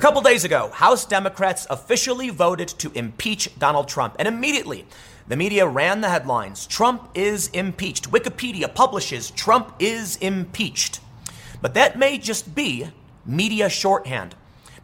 A couple days ago, House Democrats officially voted to impeach Donald Trump, and immediately the media ran the headlines Trump is impeached. Wikipedia publishes Trump is impeached. But that may just be media shorthand,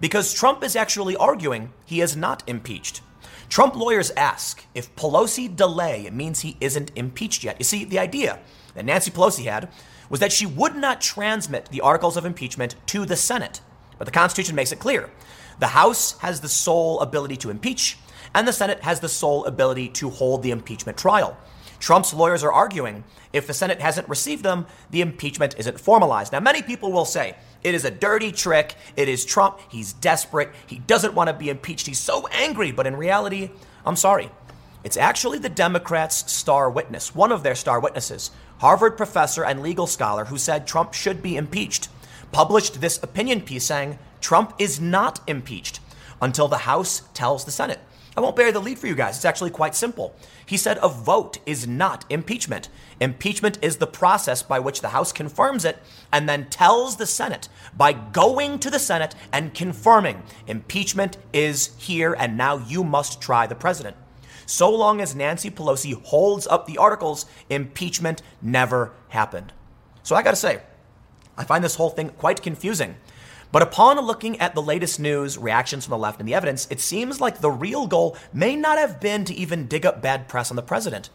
because Trump is actually arguing he is not impeached. Trump lawyers ask if Pelosi delay means he isn't impeached yet. You see, the idea that Nancy Pelosi had was that she would not transmit the articles of impeachment to the Senate. But the Constitution makes it clear the House has the sole ability to impeach, and the Senate has the sole ability to hold the impeachment trial. Trump's lawyers are arguing if the Senate hasn't received them, the impeachment isn't formalized. Now, many people will say it is a dirty trick. It is Trump. He's desperate. He doesn't want to be impeached. He's so angry. But in reality, I'm sorry. It's actually the Democrats' star witness, one of their star witnesses, Harvard professor and legal scholar who said Trump should be impeached, published this opinion piece saying Trump is not impeached until the House tells the Senate. I won't bury the lead for you guys. It's actually quite simple. He said a vote is not impeachment. Impeachment is the process by which the House confirms it and then tells the Senate by going to the Senate and confirming impeachment is here and now you must try the president. So long as Nancy Pelosi holds up the articles, impeachment never happened. So I got to say, I find this whole thing quite confusing. But upon looking at the latest news, reactions from the left, and the evidence, it seems like the real goal may not have been to even dig up bad press on the president.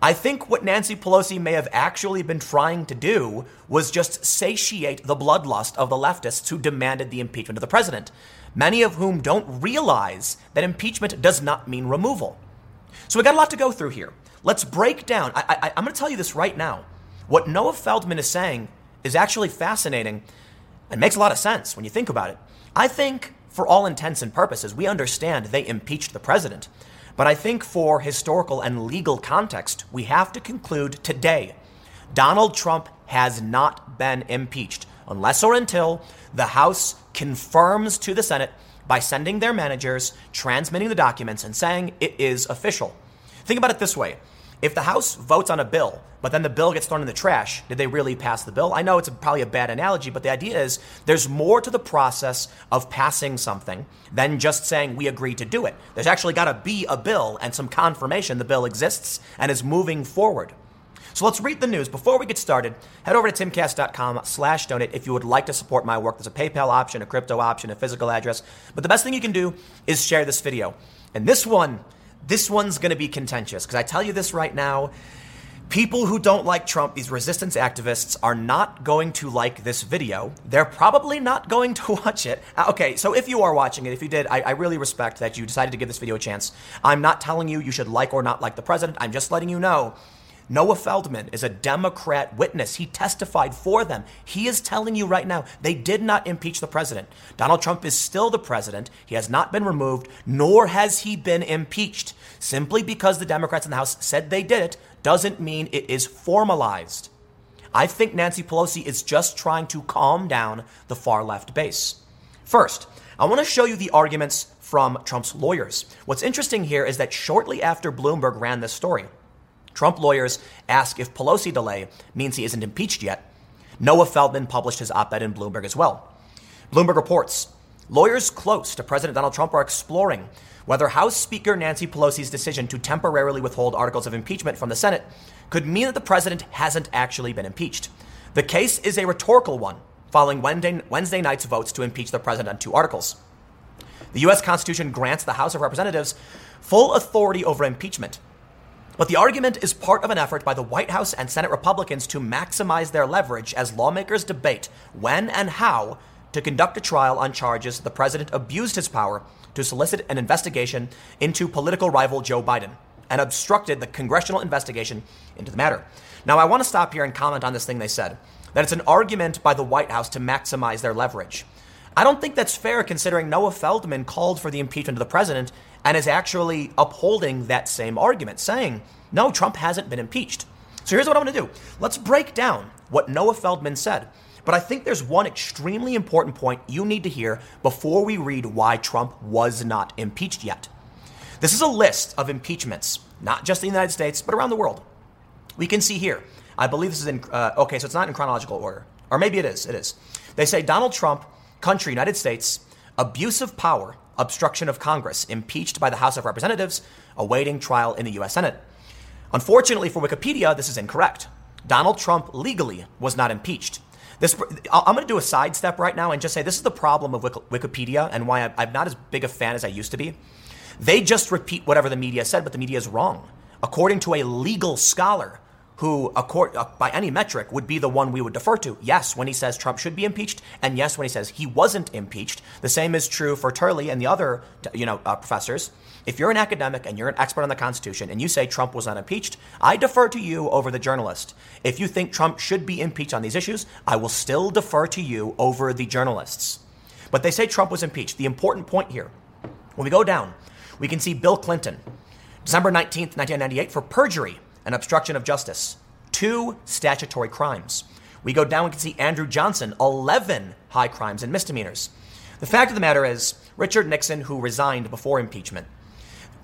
I think what Nancy Pelosi may have actually been trying to do was just satiate the bloodlust of the leftists who demanded the impeachment of the president, many of whom don't realize that impeachment does not mean removal. So we got a lot to go through here. Let's break down. I, am going to tell you this right now. What Noah Feldman is saying is actually fascinating and makes a lot of sense when you think about it. I think, for all intents and purposes, we understand they impeached the president. But I think for historical and legal context, we have to conclude today Donald Trump has not been impeached unless or until the House confirms to the Senate by sending their managers, transmitting the documents, and saying it is official. Think about it this way if the House votes on a bill, but then the bill gets thrown in the trash, did they really pass the bill? I know it's probably a bad analogy, but the idea is there's more to the process of passing something than just saying we agree to do it. There's actually got to be a bill and some confirmation the bill exists and is moving forward. So let's read the news. Before we get started, head over to timcast.com slash donate if you would like to support my work. There's a PayPal option, a crypto option, a physical address. But the best thing you can do is share this video. And this one this one's going to be contentious because I tell you this right now. People who don't like Trump, these resistance activists, are not going to like this video. They're probably not going to watch it. Uh, okay, so if you are watching it, if you did, I, I, really respect that you decided to give this video a chance. I'm not telling you you should like or not like the president. I'm just letting you know Noah Feldman is a Democrat witness. He testified for them. He is telling you right now they did not impeach the president. Donald Trump is still the president. He has not been removed, nor has he been impeached. Simply because the Democrats in the House said they did it doesn't mean it is formalized. I think Nancy Pelosi is just trying to calm down the far left base. First, I want to show you the arguments from Trump's lawyers. What's interesting here is that shortly after Bloomberg ran this story, Trump lawyers ask if Pelosi delay means he isn't impeached yet. Noah Feldman published his op ed in Bloomberg as well. Bloomberg reports lawyers close to President Donald Trump are exploring whether House Speaker Nancy Pelosi's decision to temporarily withhold articles of impeachment from the Senate could mean that the president hasn't actually been impeached. The case is a rhetorical one, following Wednesday, Wednesday night's votes to impeach the president on two articles. The U.S. Constitution grants the House of Representatives full authority over impeachment, but the argument is part of an effort by the White House and Senate Republicans to maximize their leverage as lawmakers debate when and how to conduct a trial on charges the president abused his power to solicit an investigation into political rival Joe Biden and obstructed the congressional investigation into the matter. Now, I want to stop here and comment on this thing they said that it's an argument by the White House to maximize their leverage. I don't think that's fair considering Noah Feldman called for the impeachment of the president and is actually upholding that same argument, saying, no, Trump hasn't been impeached. So here's what I'm going to do let's break down what Noah Feldman said. But I think there's one extremely important point you need to hear before we read why Trump was not impeached yet. This is a list of impeachments, not just in the United States, but around the world. We can see here. I believe this is in, uh, okay, so it's not in chronological order. Or maybe it is. It is. They say Donald Trump, country, United States, abuse of power, obstruction of Congress, impeached by the House of Representatives, awaiting trial in the U.S. Senate. Unfortunately for Wikipedia, this is incorrect. Donald Trump legally was not impeached. This, I'm going to do a sidestep right now and just say this is the problem of Wikipedia and why I'm not as big a fan as I used to be. They just repeat whatever the media said, but the media is wrong. According to a legal scholar, who, uh, by any metric, would be the one we would defer to. Yes, when he says Trump should be impeached, and yes, when he says he wasn't impeached. The same is true for Turley and the other, you know, uh, professors. If you're an academic and you're an expert on the Constitution and you say Trump was not impeached, I defer to you over the journalist. If you think Trump should be impeached on these issues, I will still defer to you over the journalists. But they say Trump was impeached. The important point here, when we go down, we can see Bill Clinton, December 19th, 1998, for perjury and obstruction of justice. Two statutory crimes. We go down, we can see Andrew Johnson, 11 high crimes and misdemeanors. The fact of the matter is, Richard Nixon, who resigned before impeachment,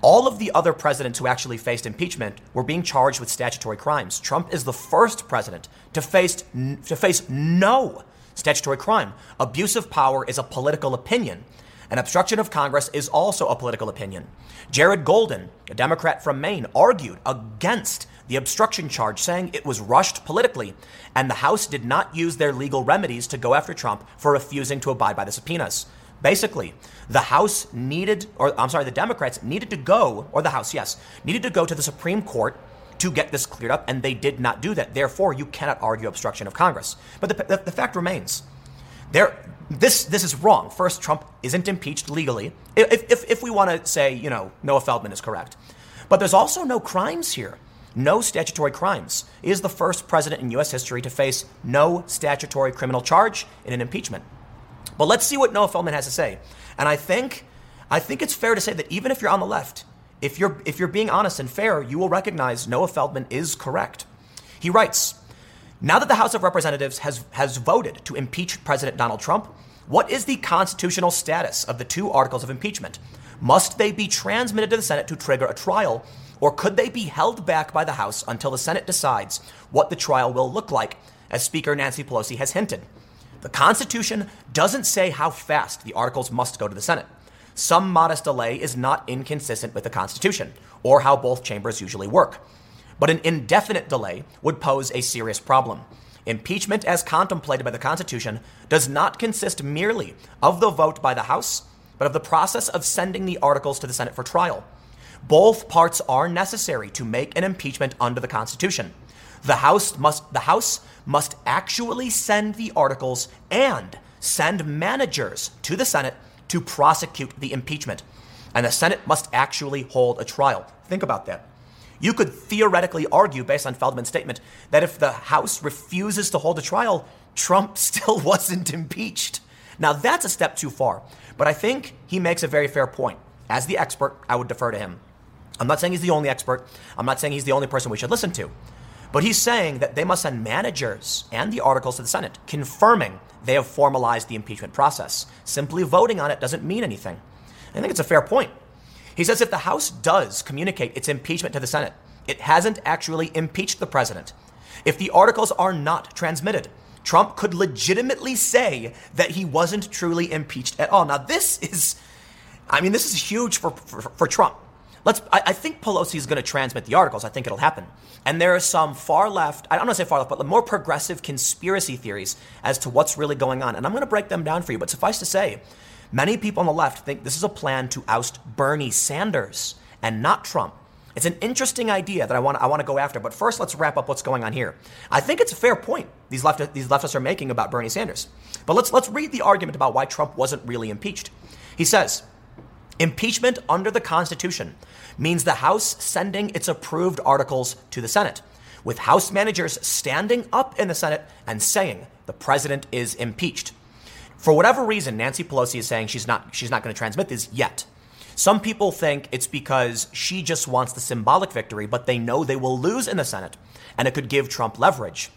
all of the other presidents who actually faced impeachment were being charged with statutory crimes. Trump is the first president to face, to face no statutory crime. Abuse of power is a political opinion. An obstruction of Congress is also a political opinion. Jared Golden, a Democrat from Maine, argued against the obstruction charge, saying it was rushed politically, and the House did not use their legal remedies to go after Trump for refusing to abide by the subpoenas. Basically, the House needed, or I'm sorry, the Democrats needed to go, or the House, yes, needed to go to the Supreme Court to get this cleared up, and they did not do that. Therefore, you cannot argue obstruction of Congress. But the, the, the fact remains, there, this, this is wrong. First, Trump isn't impeached legally, if, if, if we want to say, you know, Noah Feldman is correct. But there's also no crimes here. No statutory crimes. He is the first president in U.S. history to face no statutory criminal charge in an impeachment. But let's see what Noah Feldman has to say. And I think, I think it's fair to say that even if you're on the left, if you're, if you're being honest and fair, you will recognize Noah Feldman is correct. He writes, now that the House of Representatives has, has voted to impeach President Donald Trump, what is the constitutional status of the two articles of impeachment? Must they be transmitted to the Senate to trigger a trial, or could they be held back by the House until the Senate decides what the trial will look like, as Speaker Nancy Pelosi has hinted? The Constitution doesn't say how fast the articles must go to the Senate. Some modest delay is not inconsistent with the Constitution, or how both chambers usually work. But an indefinite delay would pose a serious problem. Impeachment, as contemplated by the Constitution, does not consist merely of the vote by the House, but of the process of sending the articles to the Senate for trial. Both parts are necessary to make an impeachment under the Constitution. The House must the House must actually send the articles and send managers to the Senate to prosecute the impeachment. And the Senate must actually hold a trial. Think about that. You could theoretically argue, based on Feldman's statement, that if the House refuses to hold a trial, Trump still wasn't impeached. Now, that's a step too far, but I think he makes a very fair point. As the expert, I would defer to him. I'm not saying he's the only expert. I'm not saying he's the only person we should listen to. But he's saying that they must send managers and the articles to the Senate, confirming they have formalized the impeachment process. Simply voting on it doesn't mean anything. I think it's a fair point. He says if the House does communicate its impeachment to the Senate, it hasn't actually impeached the president. If the articles are not transmitted, Trump could legitimately say that he wasn't truly impeached at all. Now, this is, I mean, this is huge for, for, for Trump. Let's. I, I think Pelosi is going to transmit the articles. I think it'll happen. And there are some far left. I don't want to say far left, but more progressive conspiracy theories as to what's really going on. And I'm going to break them down for you. But suffice to say, many people on the left think this is a plan to oust Bernie Sanders and not Trump. It's an interesting idea that I want, I want to go after. But first, let's wrap up what's going on here. I think it's a fair point these, left, these leftists are making about Bernie Sanders. But let's, let's read the argument about why Trump wasn't really impeached. He says, Impeachment under the Constitution means the House sending its approved articles to the Senate, with House managers standing up in the Senate and saying the president is impeached. For whatever reason, Nancy Pelosi is saying she's not she's not going to transmit this yet. Some people think it's because she just wants the symbolic victory, but they know they will lose in the Senate and it could give Trump leverage.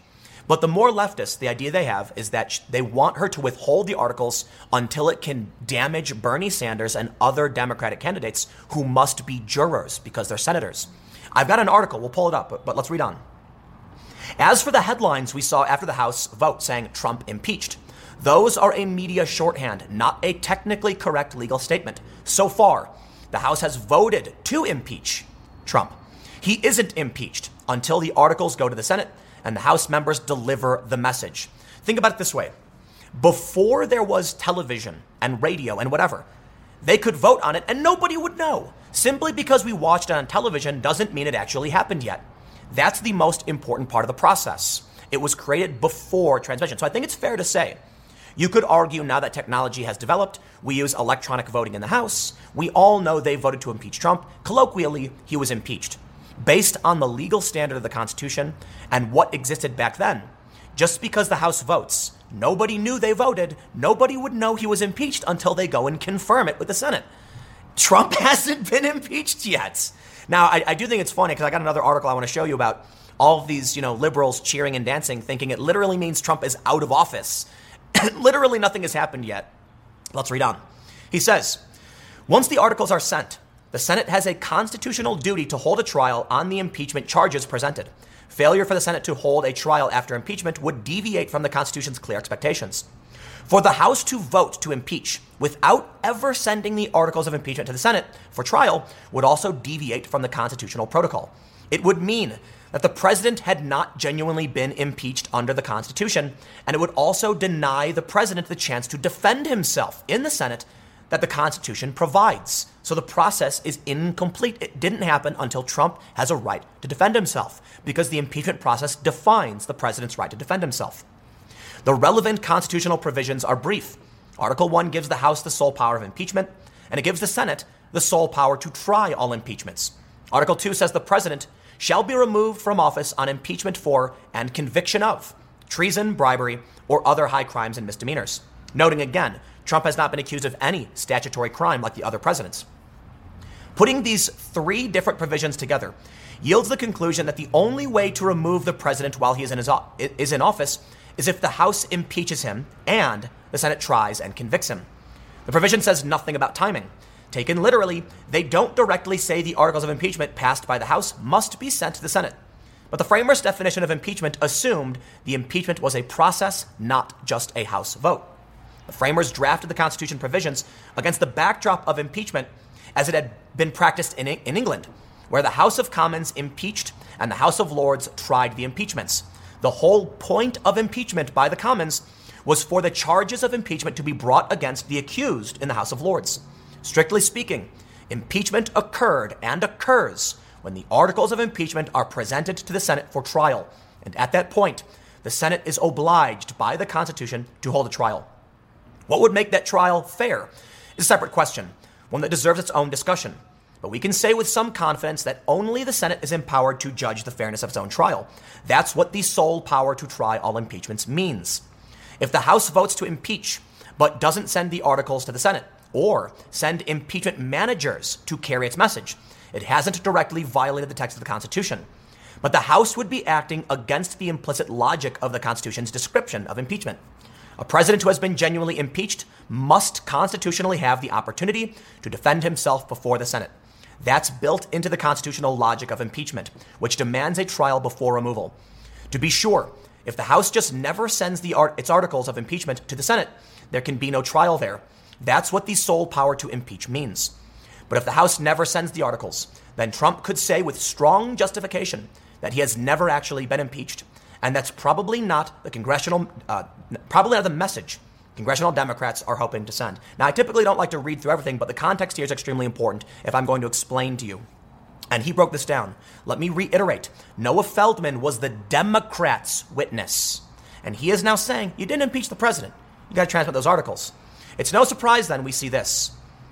But the more leftists, the idea they have is that they want her to withhold the articles until it can damage Bernie Sanders and other Democratic candidates who must be jurors because they're senators. I've got an article, we'll pull it up, but, but let's read on. As for the headlines we saw after the House vote saying Trump impeached, Those are a media shorthand, not a technically correct legal statement. So far, the House has voted to impeach Trump. He isn't impeached until the articles go to the Senate and the House members deliver the message. Think about it this way before there was television and radio and whatever, they could vote on it and nobody would know. Simply because we watched it on television doesn't mean it actually happened yet. That's the most important part of the process. It was created before transmission. So I think it's fair to say you could argue now that technology has developed, we use electronic voting in the House. We all know they voted to impeach Trump. Colloquially, he was impeached. Based on the legal standard of the Constitution and what existed back then, just because the House votes, nobody knew they voted, nobody would know he was impeached until they go and confirm it with the Senate. Trump hasn't been impeached yet. Now, I, I do think it's funny because I got another article I want to show you about all of these, you know, liberals cheering and dancing, thinking it literally means Trump is out of office. literally nothing has happened yet. Let's read on. He says, once the articles are sent, the Senate has a constitutional duty to hold a trial on the impeachment charges presented. Failure for the Senate to hold a trial after impeachment would deviate from the Constitution's clear expectations. For the House to vote to impeach without ever sending the articles of impeachment to the Senate for trial would also deviate from the constitutional protocol. It would mean that the president had not genuinely been impeached under the Constitution, and it would also deny the president the chance to defend himself in the Senate that the Constitution provides. So the process is incomplete. It didn't happen until Trump has a right to defend himself, because the impeachment process defines the president's right to defend himself. The relevant constitutional provisions are brief. Article 1 gives the House the sole power of impeachment, and it gives the Senate the sole power to try all impeachments. Article 2 says the president shall be removed from office on impeachment for and conviction of treason, bribery, or other high crimes and misdemeanors. Noting again, Trump has not been accused of any statutory crime like the other presidents. Putting these three different provisions together yields the conclusion that the only way to remove the president while he is in, his, is in office is if the House impeaches him and the Senate tries and convicts him. The provision says nothing about timing. Taken literally, they don't directly say the articles of impeachment passed by the House must be sent to the Senate. But the framers' definition of impeachment assumed the impeachment was a process, not just a House vote. The framers drafted the Constitution provisions against the backdrop of impeachment as it had been practiced in, in England, where the House of Commons impeached and the House of Lords tried the impeachments. The whole point of impeachment by the Commons was for the charges of impeachment to be brought against the accused in the House of Lords. Strictly speaking, impeachment occurred and occurs when the articles of impeachment are presented to the Senate for trial. And at that point, the Senate is obliged by the Constitution to hold a trial. What would make that trial fair is a separate question, one that deserves its own discussion. But we can say with some confidence that only the Senate is empowered to judge the fairness of its own trial. That's what the sole power to try all impeachments means. If the House votes to impeach, but doesn't send the articles to the Senate, or send impeachment managers to carry its message. It hasn't directly violated the text of the Constitution. But the House would be acting against the implicit logic of the Constitution's description of impeachment. A president who has been genuinely impeached must constitutionally have the opportunity to defend himself before the Senate. That's built into the constitutional logic of impeachment, which demands a trial before removal. To be sure, if the House just never sends art- its articles of impeachment to the Senate, there can be no trial there. That's what the sole power to impeach means. But if the House never sends the articles, then Trump could say with strong justification that he has never actually been impeached. And that's probably not the congressional, uh, probably not the message congressional Democrats are hoping to send. Now, I typically don't like to read through everything, but the context here is extremely important if I'm going to explain to you. And he broke this down. Let me reiterate Noah Feldman was the Democrats' witness. And he is now saying, you didn't impeach the president. You got to transmit those articles. It's no surprise then we see this.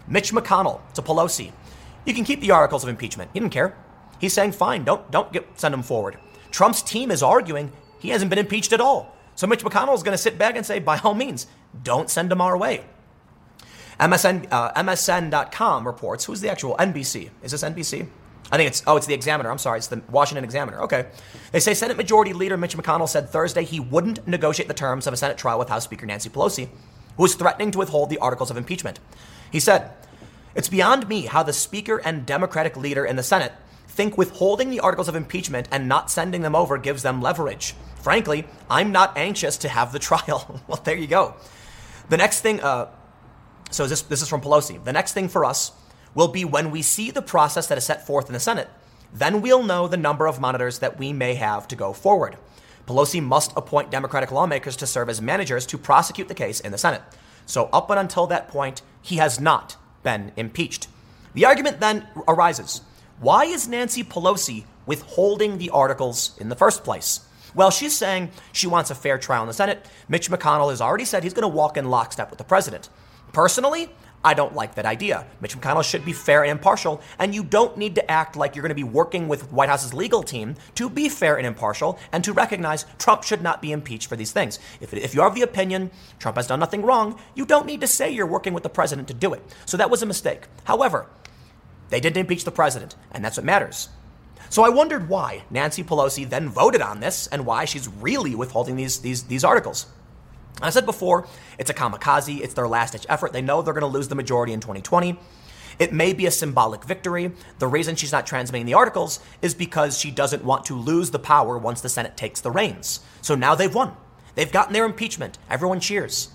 Mitch McConnell to Pelosi. You can keep the articles of impeachment. He didn't care. He's saying, fine, don't, don't get, send them forward. Trump's team is arguing he hasn't been impeached at all. So Mitch McConnell is going to sit back and say, by all means, don't send him our way. MSN, uh, MSN.com reports, who's the actual NBC? Is this NBC? I think it's, oh, it's the Examiner. I'm sorry, it's the Washington Examiner. Okay. They say Senate Majority Leader Mitch McConnell said Thursday he wouldn't negotiate the terms of a Senate trial with House Speaker Nancy Pelosi who is threatening to withhold the articles of impeachment. He said, It's beyond me how the Speaker and Democratic leader in the Senate think withholding the articles of impeachment and not sending them over gives them leverage. Frankly, I'm not anxious to have the trial. well, there you go. The next thing, uh, so this, this is from Pelosi. The next thing for us will be when we see the process that is set forth in the Senate, then we'll know the number of monitors that we may have to go forward. Pelosi must appoint Democratic lawmakers to serve as managers to prosecute the case in the Senate. So, up and until that point, he has not been impeached. The argument then arises why is Nancy Pelosi withholding the articles in the first place? Well, she's saying she wants a fair trial in the Senate. Mitch McConnell has already said he's going to walk in lockstep with the president. Personally, I don't like that idea. Mitch McConnell should be fair and impartial, and you don't need to act like you're going to be working with White House's legal team to be fair and impartial and to recognize Trump should not be impeached for these things. If, if you're of the opinion Trump has done nothing wrong, you don't need to say you're working with the president to do it. So that was a mistake. However, they didn't impeach the president, and that's what matters. So I wondered why Nancy Pelosi then voted on this and why she's really withholding these, these, these articles. I said before, it's a kamikaze, it's their last ditch effort. They know they're going to lose the majority in 2020. It may be a symbolic victory. The reason she's not transmitting the articles is because she doesn't want to lose the power once the Senate takes the reins. So now they've won. They've gotten their impeachment. Everyone cheers.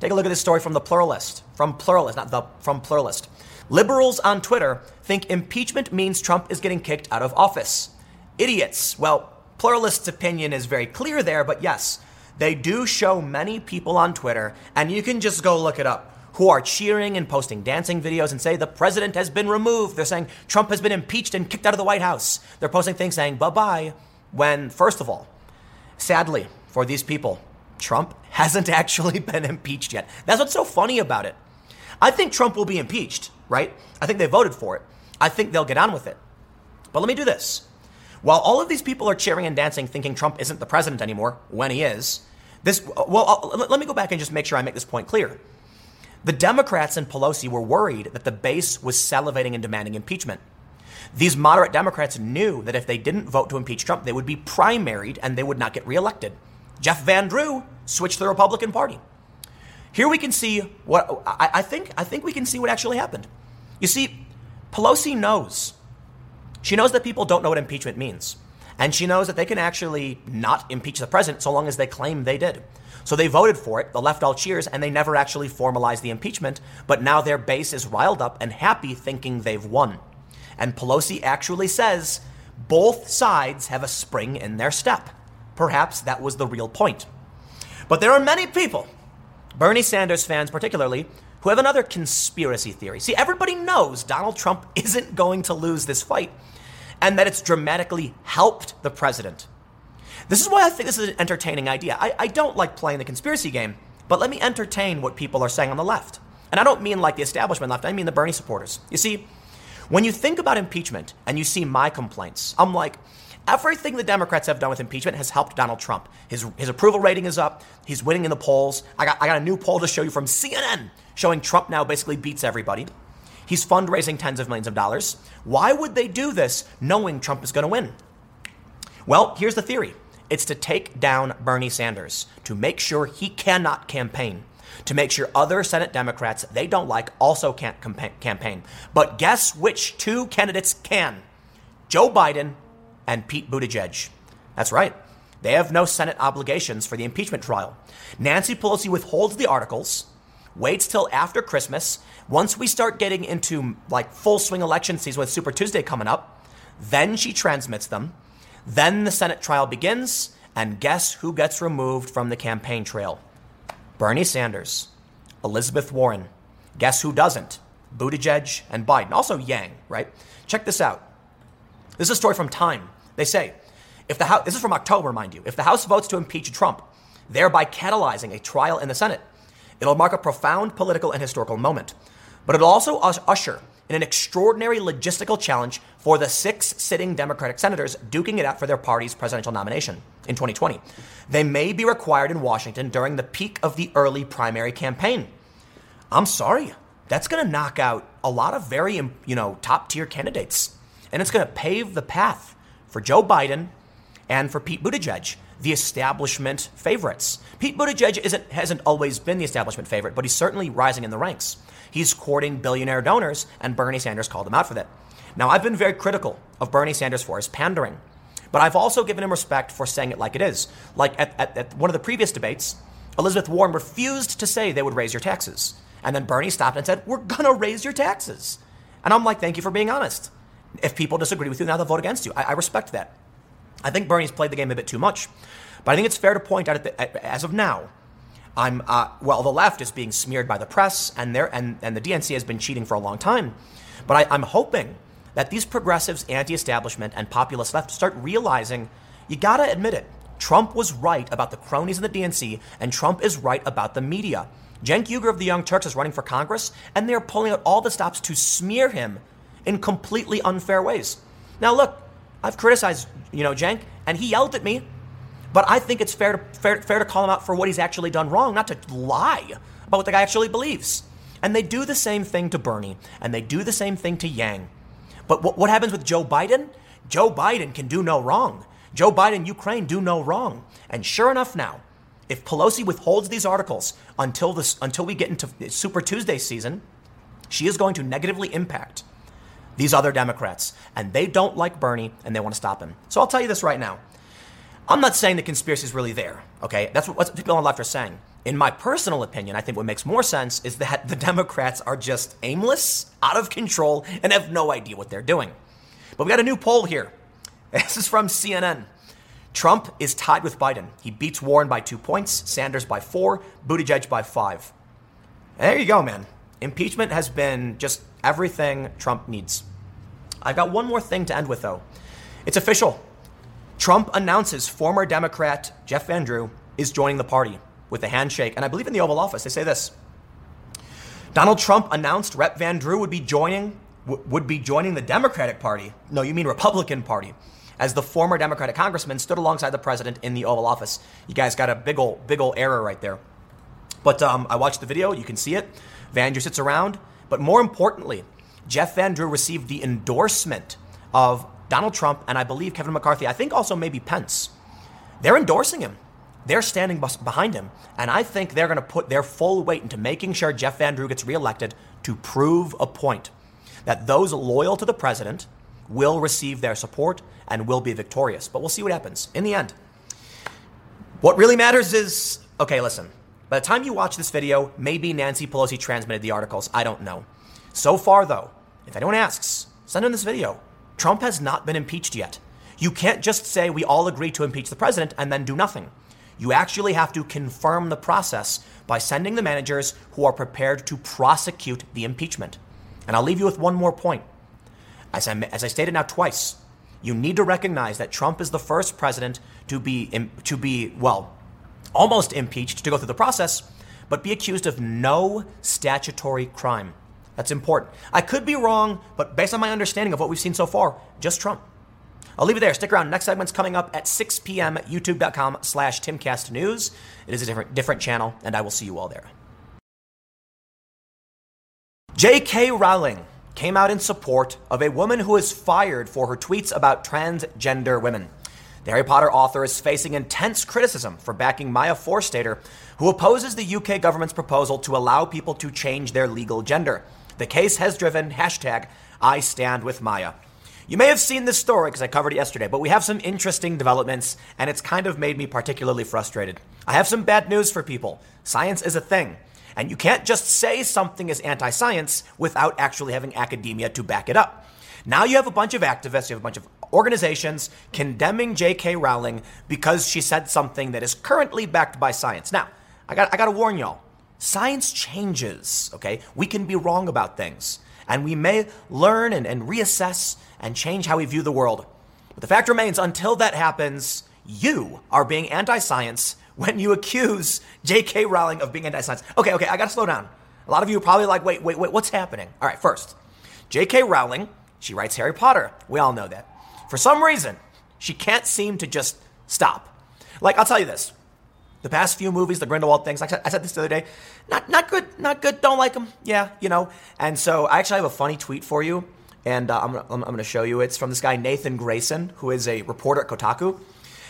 Take a look at this story from the Pluralist. From Pluralist, not the from Pluralist. Liberals on Twitter think impeachment means Trump is getting kicked out of office. Idiots. Well, Pluralist's opinion is very clear there, but yes, they do show many people on Twitter, and you can just go look it up, who are cheering and posting dancing videos and say the president has been removed. They're saying Trump has been impeached and kicked out of the White House. They're posting things saying bye bye, when, first of all, sadly for these people, Trump hasn't actually been impeached yet. That's what's so funny about it. I think Trump will be impeached, right? I think they voted for it. I think they'll get on with it. But let me do this. While all of these people are cheering and dancing thinking Trump isn't the president anymore, when he is, this, well, I'll, let me go back and just make sure I make this point clear. The Democrats and Pelosi were worried that the base was salivating and demanding impeachment. These moderate Democrats knew that if they didn't vote to impeach Trump, they would be primaried and they would not get reelected. Jeff Van Drew switched to the Republican Party. Here we can see what I, I think. I think we can see what actually happened. You see, Pelosi knows. She knows that people don't know what impeachment means. And she knows that they can actually not impeach the president so long as they claim they did. So they voted for it, the left all cheers, and they never actually formalized the impeachment, but now their base is riled up and happy thinking they've won. And Pelosi actually says both sides have a spring in their step. Perhaps that was the real point. But there are many people, Bernie Sanders fans particularly, who have another conspiracy theory. See, everybody knows Donald Trump isn't going to lose this fight and that it's dramatically helped the president. This is why I think this is an entertaining idea. I, I don't like playing the conspiracy game, but let me entertain what people are saying on the left. And I don't mean like the establishment left, I mean the Bernie supporters. You see, when you think about impeachment and you see my complaints, I'm like, everything the Democrats have done with impeachment has helped Donald Trump. His, his approval rating is up. He's winning in the polls. I got, I got a new poll to show you from CNN showing Trump now basically beats everybody. He's fundraising tens of millions of dollars. Why would they do this knowing Trump is going to win? Well, here's the theory it's to take down Bernie Sanders, to make sure he cannot campaign, to make sure other Senate Democrats they don't like also can't campaign. But guess which two candidates can? Joe Biden and Pete Buttigieg. That's right. They have no Senate obligations for the impeachment trial. Nancy Pelosi withholds the articles, waits till after Christmas, once we start getting into like full swing election season with Super Tuesday coming up, then she transmits them. Then the Senate trial begins, and guess who gets removed from the campaign trail? Bernie Sanders, Elizabeth Warren. Guess who doesn't? Buttigieg and Biden. Also Yang, right? Check this out. This is a story from Time. They say, if the House, this is from October, mind you, if the House votes to impeach Trump, thereby catalyzing a trial in the Senate, it'll mark a profound political and historical moment but it'll also usher in an extraordinary logistical challenge for the six sitting Democratic senators duking it out for their party's presidential nomination in 2020. They may be required in Washington during the peak of the early primary campaign. I'm sorry, that's going to knock out a lot of very, you know, top tier candidates. And it's going to pave the path for Joe Biden and for Pete Buttigieg, the establishment favorites. Pete Buttigieg hasn't always been the establishment favorite, but he's certainly rising in the ranks. He's courting billionaire donors, and Bernie Sanders called him out for that. Now, I've been very critical of Bernie Sanders for his pandering, but I've also given him respect for saying it like it is. Like at, at, at one of the previous debates, Elizabeth Warren refused to say they would raise your taxes. And then Bernie stopped and said, We're going to raise your taxes. And I'm like, Thank you for being honest. If people disagree with you, now they'll vote against you. I, I respect that. I think Bernie's played the game a bit too much. But I think it's fair to point out, that as of now, I'm uh, well, the left is being smeared by the press, and there and, and the DNC has been cheating for a long time. But I, I'm hoping that these progressives, anti-establishment, and populist left start realizing you gotta admit it. Trump was right about the cronies in the DNC, and Trump is right about the media. Cenk Uygur of the Young Turks is running for Congress, and they're pulling out all the stops to smear him in completely unfair ways. Now, look, I've criticized, you know, Cenk, and he yelled at me but I think it's fair to, fair, fair to call him out for what he's actually done wrong, not to lie about what the guy actually believes. And they do the same thing to Bernie, and they do the same thing to Yang. But what, what happens with Joe Biden? Joe Biden can do no wrong. Joe Biden, Ukraine, do no wrong. And sure enough, now, if Pelosi withholds these articles until this until we get into Super Tuesday season, she is going to negatively impact these other Democrats, and they don't like Bernie and they want to stop him. So I'll tell you this right now. I'm not saying the conspiracy is really there, okay? That's what, what people on the left are saying. In my personal opinion, I think what makes more sense is that the Democrats are just aimless, out of control, and have no idea what they're doing. But we got a new poll here. This is from CNN. Trump is tied with Biden. He beats Warren by two points, Sanders by four, Buttigieg by five. there you go, man. Impeachment has been just everything Trump needs. I've got one more thing to end with, though. It's official. Trump announces former Democrat Jeff Van Drew is joining the party with a handshake. And I believe in the Oval Office, they say this. Donald Trump announced Rep. Van Drew would be joining would be joining the Democratic Party. No, you mean Republican Party. As the former Democratic congressman stood alongside the president in the Oval Office. You guys got a big ol' big ol' error right there. But um, I watched the video. You can see it. Van Drew sits around. But more importantly, Jeff Van Drew received the endorsement of Donald Trump and I believe Kevin McCarthy, I think also maybe Pence, they're endorsing him. They're standing behind him. And I think they're going to put their full weight into making sure Jeff Van Drew gets reelected to prove a point that those loyal to the president will receive their support and will be victorious. But we'll see what happens in the end. What really matters is okay, listen. By the time you watch this video, maybe Nancy Pelosi transmitted the articles. I don't know. So far, though, if anyone asks, send in this video. Trump has not been impeached yet. You can't just say we all agree to impeach the president and then do nothing. You actually have to confirm the process by sending the managers who are prepared to prosecute the impeachment. And I'll leave you with one more point. As I, as I stated now twice, you need to recognize that Trump is the first president to be, to be well, almost impeached, to go through the process, but be accused of no statutory crime. That's important. I could be wrong, but based on my understanding of what we've seen so far, just Trump. I'll leave it there. Stick around. Next segment's coming up at 6 p.m. YouTube.com slash Timcast News. It is a different, different channel, and I will see you all there. J.K. Rowling came out in support of a woman who is fired for her tweets about transgender women. The Harry Potter author is facing intense criticism for backing Maya Forstater, who opposes the UK government's proposal to allow people to change their legal gender. The case has driven hashtag I stand with Maya. You may have seen this story because I covered it yesterday, but we have some interesting developments, and it's kind of made me particularly frustrated. I have some bad news for people. Science is a thing, and you can't just say something is anti science without actually having academia to back it up. Now you have a bunch of activists, you have a bunch of organizations condemning J.K. Rowling because she said something that is currently backed by science. Now, I got, I got to warn y'all Science changes, okay? We can be wrong about things, and we may learn and, and reassess and change how we view the world. But the fact remains, until that happens, you are being anti science when you accuse J.K. Rowling of being anti science. Okay, okay, I gotta slow down. A lot of you are probably like, wait, wait, wait, what's happening? All right, first, J.K. Rowling, she writes Harry Potter. We all know that. For some reason, she can't seem to just stop. Like, I'll tell you this the past few movies, the Grindelwald things, like I said this the other day, not not good, not good. Don't like them. Yeah, you know. And so I actually have a funny tweet for you, and uh, I'm gonna, I'm, gonna show you. It's from this guy Nathan Grayson, who is a reporter at Kotaku.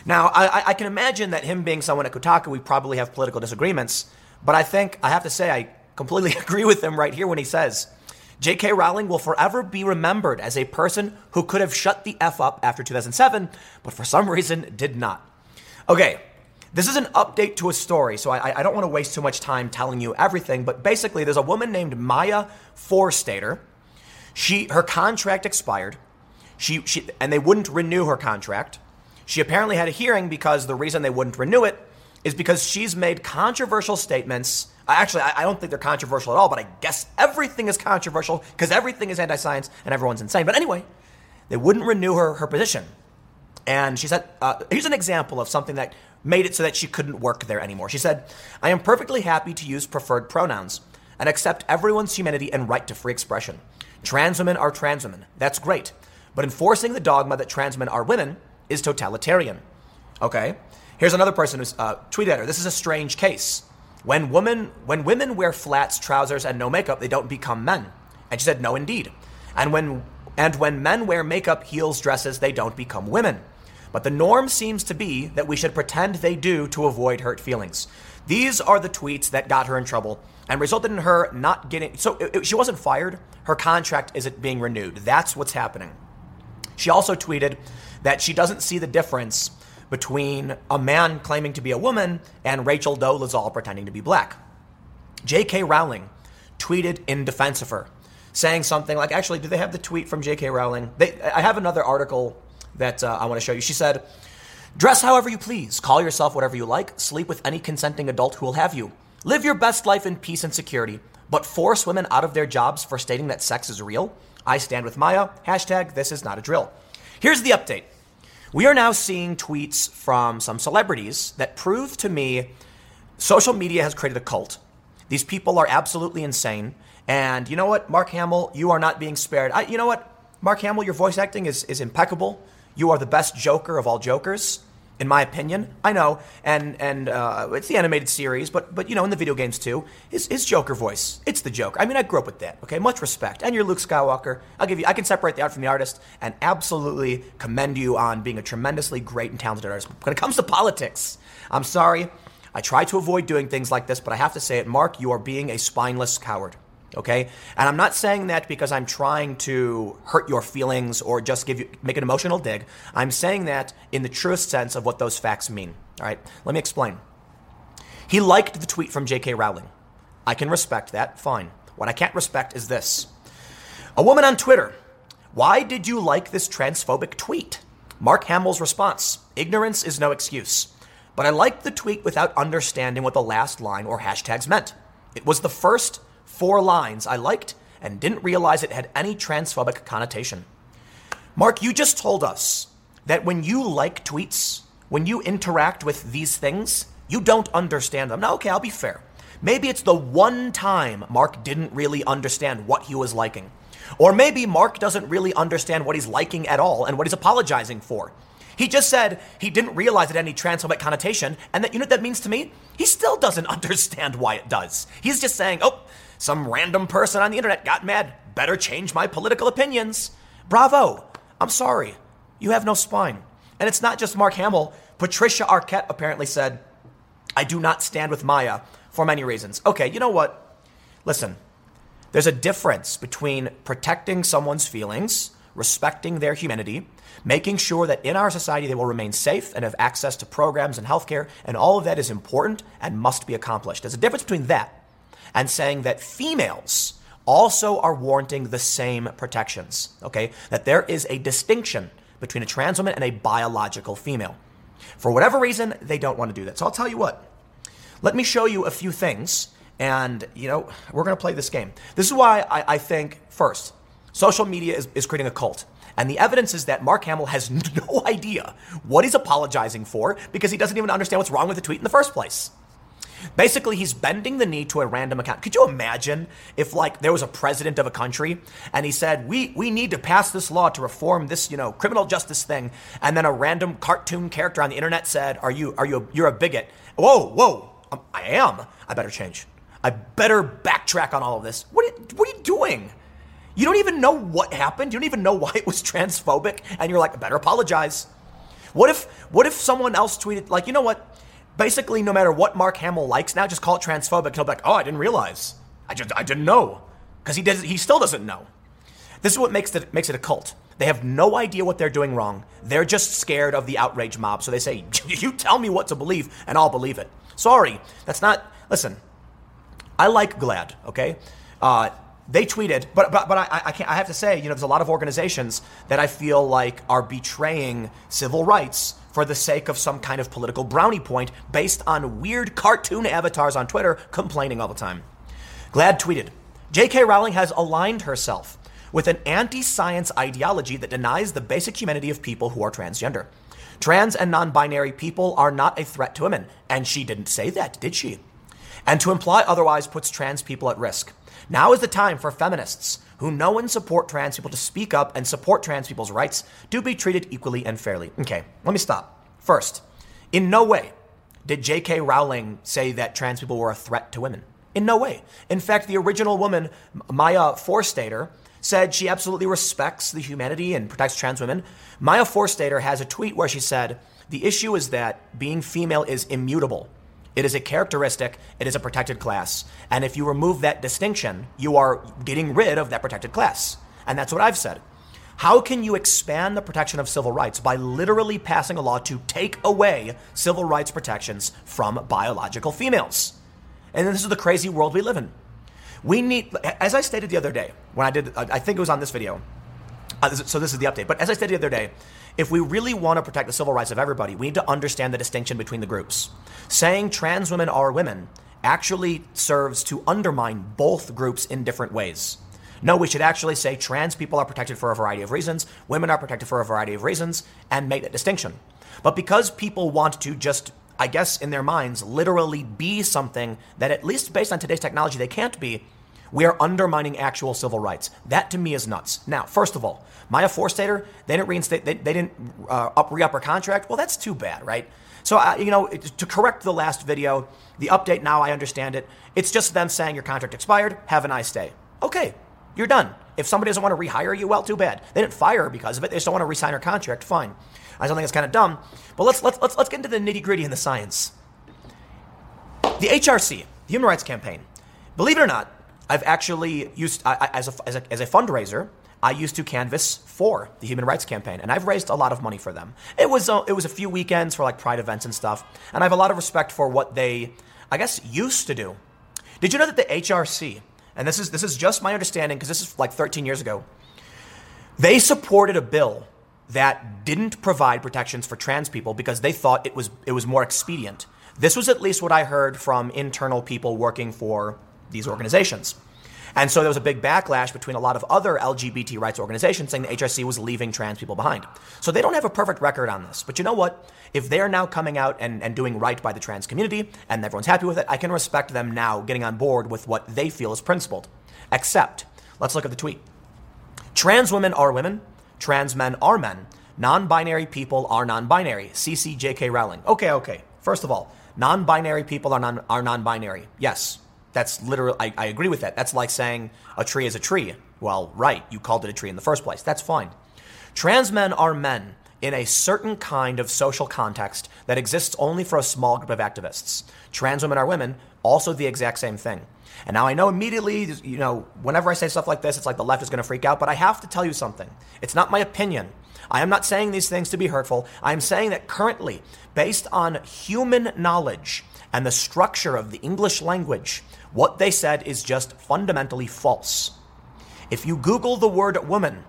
Now I, I can imagine that him being someone at Kotaku, we probably have political disagreements, but I think I have to say I completely agree with him right here when he says. J.K. Rowling will forever be remembered as a person who could have shut the F up after 2007, but for some reason did not. Okay, This is an update to a story, so I, I don't want to waste too much time telling you everything. But basically, there's a woman named Maya Forstater. She her contract expired. She, she and they wouldn't renew her contract. She apparently had a hearing because the reason they wouldn't renew it is because she's made controversial statements. Actually, I don't think they're controversial at all, but I guess everything is controversial because everything is anti science and everyone's insane. But anyway, they wouldn't renew her, her position. And she said, uh, here's an example of something that made it so that she couldn't work there anymore. She said, I am perfectly happy to use preferred pronouns and accept everyone's humanity and right to free expression. Trans women are trans women. That's great. But enforcing the dogma that trans women are women is totalitarian. Okay? Here's another person who's uh, tweeted at her. This is a strange case. When women, when women wear flats, trousers, and no makeup, they don't become men. And she said, no, indeed. And when, and when men wear makeup, heels, dresses, they don't become women. But the norm seems to be that we should pretend they do to avoid hurt feelings. These are the tweets that got her in trouble and resulted in her not getting. So it, it, she wasn't fired. Her contract isn't being renewed. That's what's happening. She also tweeted that she doesn't see the difference between a man claiming to be a woman and Rachel Dolezal pretending to be black. J.K. Rowling tweeted in defense of her, saying something like, actually, do they have the tweet from J.K. Rowling? They, I have another article that uh, I want to show you. She said, Dress however you please, call yourself whatever you like, sleep with any consenting adult who will have you. Live your best life in peace and security, but force women out of their jobs for stating that sex is real? I stand with Maya. Hashtag this is not a drill. Here's the update. We are now seeing tweets from some celebrities that prove to me social media has created a cult. These people are absolutely insane. And you know what, Mark Hamill, you are not being spared. I, you know what, Mark Hamill, your voice acting is, is impeccable. You are the best Joker of all Jokers in my opinion. I know, and and uh, it's the animated series, but but you know, in the video games too, his his Joker voice, it's the Joker. I mean, I grew up with that. Okay, much respect. And you're Luke Skywalker. I'll give you. I can separate the art from the artist, and absolutely commend you on being a tremendously great and talented artist. When it comes to politics, I'm sorry. I try to avoid doing things like this, but I have to say it, Mark. You are being a spineless coward. Okay? And I'm not saying that because I'm trying to hurt your feelings or just give you make an emotional dig. I'm saying that in the truest sense of what those facts mean. All right? Let me explain. He liked the tweet from J.K. Rowling. I can respect that. Fine. What I can't respect is this. A woman on Twitter. Why did you like this transphobic tweet? Mark Hamill's response Ignorance is no excuse. But I liked the tweet without understanding what the last line or hashtags meant. It was the first four lines I liked and didn't realize it had any transphobic connotation. Mark, you just told us that when you like tweets, when you interact with these things, you don't understand them. Now, okay, I'll be fair. Maybe it's the one time Mark didn't really understand what he was liking. Or maybe Mark doesn't really understand what he's liking at all and what he's apologizing for. He just said he didn't realize it had any transphobic connotation, and that you know what that means to me? He still doesn't understand why it does. He's just saying, oh, some random person on the internet got mad. Better change my political opinions. Bravo. I'm sorry. You have no spine. And it's not just Mark Hamill. Patricia Arquette apparently said, I do not stand with Maya for many reasons. Okay, you know what? Listen, there's a difference between protecting someone's feelings, respecting their humanity, making sure that in our society they will remain safe and have access to programs and healthcare, and all of that is important and must be accomplished. There's a difference between that and saying that females also are warranting the same protections. Okay? That there is a distinction between a trans woman and a biological female. For whatever reason, they don't want to do that. So I'll tell you what. Let me show you a few things, and you know, we're gonna play this game. This is why I, I think, first, social media is, is creating a cult. And the evidence is that Mark Hamill has no idea what he's apologizing for because he doesn't even understand what's wrong with the tweet in the first place. Basically, he's bending the knee to a random account. Could you imagine if, like, there was a president of a country and he said, "We we need to pass this law to reform this, you know, criminal justice thing," and then a random cartoon character on the internet said, "Are you are you a, you're a bigot?" Whoa, whoa, um, I am. I better change. I better backtrack on all of this. What are, what are you doing? You don't even know what happened. You don't even know why it was transphobic, and you're like, I better apologize. What if what if someone else tweeted like, you know what? Basically, no matter what Mark Hamill likes now, just call it transphobic. He'll be like, oh, I didn't realize. I just, I didn't know. Because he, does, he still doesn't know. This is what makes it, makes it a cult. They have no idea what they're doing wrong. They're just scared of the outrage mob. So they say, You tell me what to believe, and I'll believe it. Sorry, that's not. Listen, I like GLAAD. okay? Uh, they tweeted, but but, but I, I, can't, I have to say, you know, there's a lot of organizations that I feel like are betraying civil rights for the sake of some kind of political brownie point based on weird cartoon avatars on Twitter complaining all the time. GLAAD tweeted, J.K. Rowling has aligned herself with an anti science ideology that denies the basic humanity of people who are transgender. Trans and non binary people are not a threat to women. And she didn't say that, did she? And to imply otherwise puts trans people at risk. Now is the time for feminists who know and support trans people to speak up and support trans people's rights to be treated equally and fairly. Okay, let me stop. First, in no way did J.K. Rowling say that trans people were a threat to women. In no way. In fact, the original woman, Maya Forstater, said she absolutely respects the humanity and protects trans women. Maya Forstater has a tweet where she said, The issue is that being female is immutable. It is a characteristic, it is a protected class. And if you remove that distinction, you are getting rid of that protected class. And that's what I've said. How can you expand the protection of civil rights by literally passing a law to take away civil rights protections from biological females? And this is the crazy world we live in. We need, as I stated the other day, when I did, I think it was on this video. Uh, so this is the update. But as I stated the other day, if we really want to protect the civil rights of everybody, we need to understand the distinction between the groups. Saying trans women are women actually serves to undermine both groups in different ways. No, we should actually say trans people are protected for a variety of reasons, women are protected for a variety of reasons, and make that distinction. But because people want to just I guess, in their minds, literally be something that, at least based on today's technology, they can't be, we are undermining actual civil rights. That to me is nuts. Now, first of all, Maya Forstater, they didn't reinstate, they, they didn't uh, up, re-up her contract. Well, that's too bad, right? So, uh, you know, to correct the last video, the update now, I understand it. It's just them saying your contract expired. Have a nice day. Okay, you're done. If somebody doesn't want to rehire you, well, too bad. They didn't fire her because of it. They just don't want to resign her contract. Fine. I still think it's kind of dumb. But let's let's let's let's get into the nitty gritty and the science. The HRC, the Human Rights Campaign. Believe it or not, I've actually used I, I, as a as a as a fundraiser. I used to canvas for the Human Rights Campaign, and I've raised a lot of money for them. It was a, it was a few weekends for like pride events and stuff, and I have a lot of respect for what they, I guess, used to do. Did you know that the HRC, and this is this is just my understanding because this is like 13 years ago, they supported a bill that didn't provide protections for trans people because they thought it was it was more expedient. This was at least what I heard from internal people working for these organizations. And so there was a big backlash between a lot of other LGBT rights organizations saying the HRC was leaving trans people behind. So they don't have a perfect record on this. But you know what? If they're now coming out and, and doing right by the trans community and everyone's happy with it, I can respect them now getting on board with what they feel is principled. Except, let's look at the tweet. Trans women are women, Trans men are men. Non binary people are non binary. CCJK Rowling. Okay, okay. First of all, non binary people are non are non binary. Yes, that's literally, I, I agree with that. That's like saying a tree is a tree. Well, right, you called it a tree in the first place. That's fine. Trans men are men in a certain kind of social context that exists only for a small group of activists. Trans women are women, also the exact same thing. And now I know immediately, you know, whenever I say stuff like this, it's like the left is going to freak out, but I have to tell you something. It's not my opinion. I am not saying these things to be hurtful. I am saying that currently, based on human knowledge and the structure of the English language, what they said is just fundamentally false. If you Google the word woman,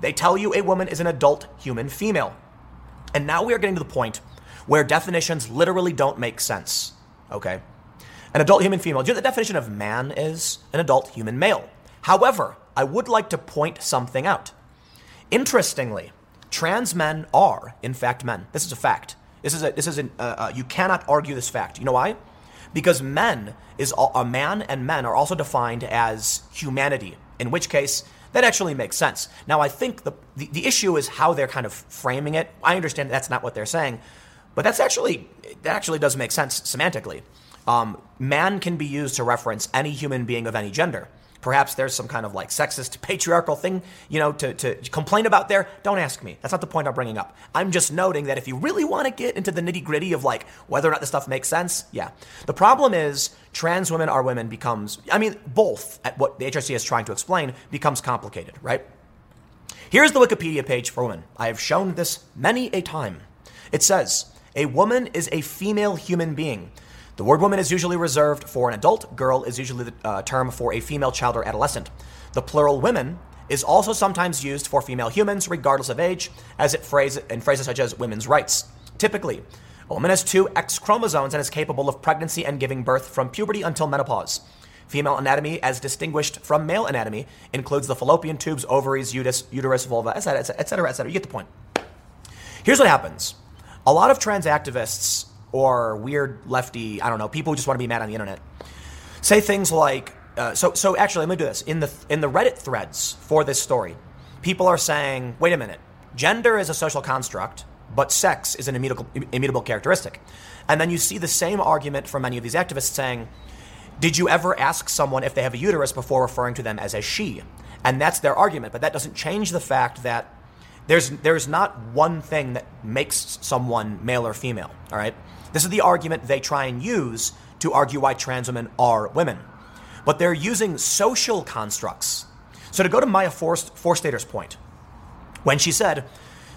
they tell you a woman is an adult human female. And now we are getting to the point where definitions literally don't make sense. Okay? An adult human female. Do you know the definition of man is? An adult human male. However, I would like to point something out. Interestingly, trans men are, in fact, men. This is a fact. This is a, this is an, uh, uh, you cannot argue this fact. You know why? Because men is, a man and men are also defined as humanity, in which case, that actually makes sense. Now, I think the, the, the issue is how they're kind of framing it. I understand that's not what they're saying, but that's actually, that actually does make sense semantically. Um, man can be used to reference any human being of any gender. Perhaps there's some kind of like sexist, patriarchal thing, you know, to, to complain about there. Don't ask me. That's not the point I'm bringing up. I'm just noting that if you really want to get into the nitty gritty of like whether or not this stuff makes sense, yeah. The problem is trans women are women becomes, I mean, both at what the HRC is trying to explain becomes complicated, right? Here's the Wikipedia page for women. I have shown this many a time. It says, a woman is a female human being. The word woman is usually reserved for an adult. Girl is usually the uh, term for a female child or adolescent. The plural women is also sometimes used for female humans, regardless of age, as it phrase in phrases such as women's rights. Typically, a woman has two X chromosomes and is capable of pregnancy and giving birth from puberty until menopause. Female anatomy, as distinguished from male anatomy, includes the fallopian tubes, ovaries, uterus, uterus vulva, etc., etc., etc. You get the point. Here's what happens a lot of trans activists or weird lefty, I don't know, people who just want to be mad on the internet, say things like, uh, so, so actually, let me do this. In the, in the Reddit threads for this story, people are saying, wait a minute, gender is a social construct, but sex is an immutable, immutable characteristic. And then you see the same argument from many of these activists saying, did you ever ask someone if they have a uterus before referring to them as a she? And that's their argument, but that doesn't change the fact that there's there's not one thing that makes someone male or female, all right? This is the argument they try and use to argue why trans women are women. But they're using social constructs. So to go to Maya Forst, Forstater's point, when she said,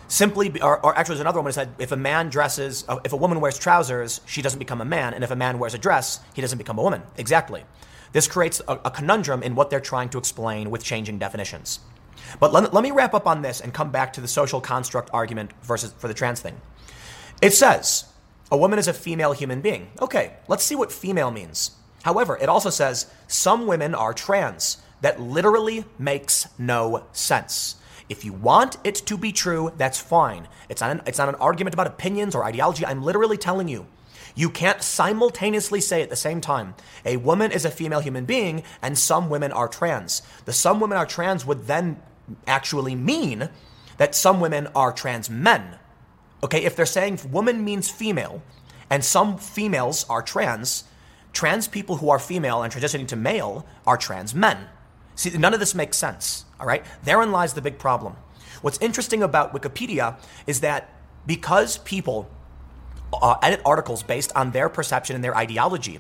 simply, or, or, actually, there's another woman who said, if a man dresses, uh, if a woman wears trousers, she doesn't become a man, and if a man wears a dress, he doesn't become a woman. Exactly. This creates a, a conundrum in what they're trying to explain with changing definitions. But let, let me wrap up on this and come back to the social construct argument versus for the trans thing. It says a woman is a female human being. Okay, let's see what female means. However, it also says some women are trans. That literally makes no sense. If you want it to be true, that's fine. It's not, an, it's not an argument about opinions or ideology. I'm literally telling you. You can't simultaneously say at the same time, a woman is a female human being and some women are trans. The some women are trans would then actually mean that some women are trans men. Okay, if they're saying woman means female and some females are trans, trans people who are female and transitioning to male are trans men. See, none of this makes sense, all right? Therein lies the big problem. What's interesting about Wikipedia is that because people uh, edit articles based on their perception and their ideology,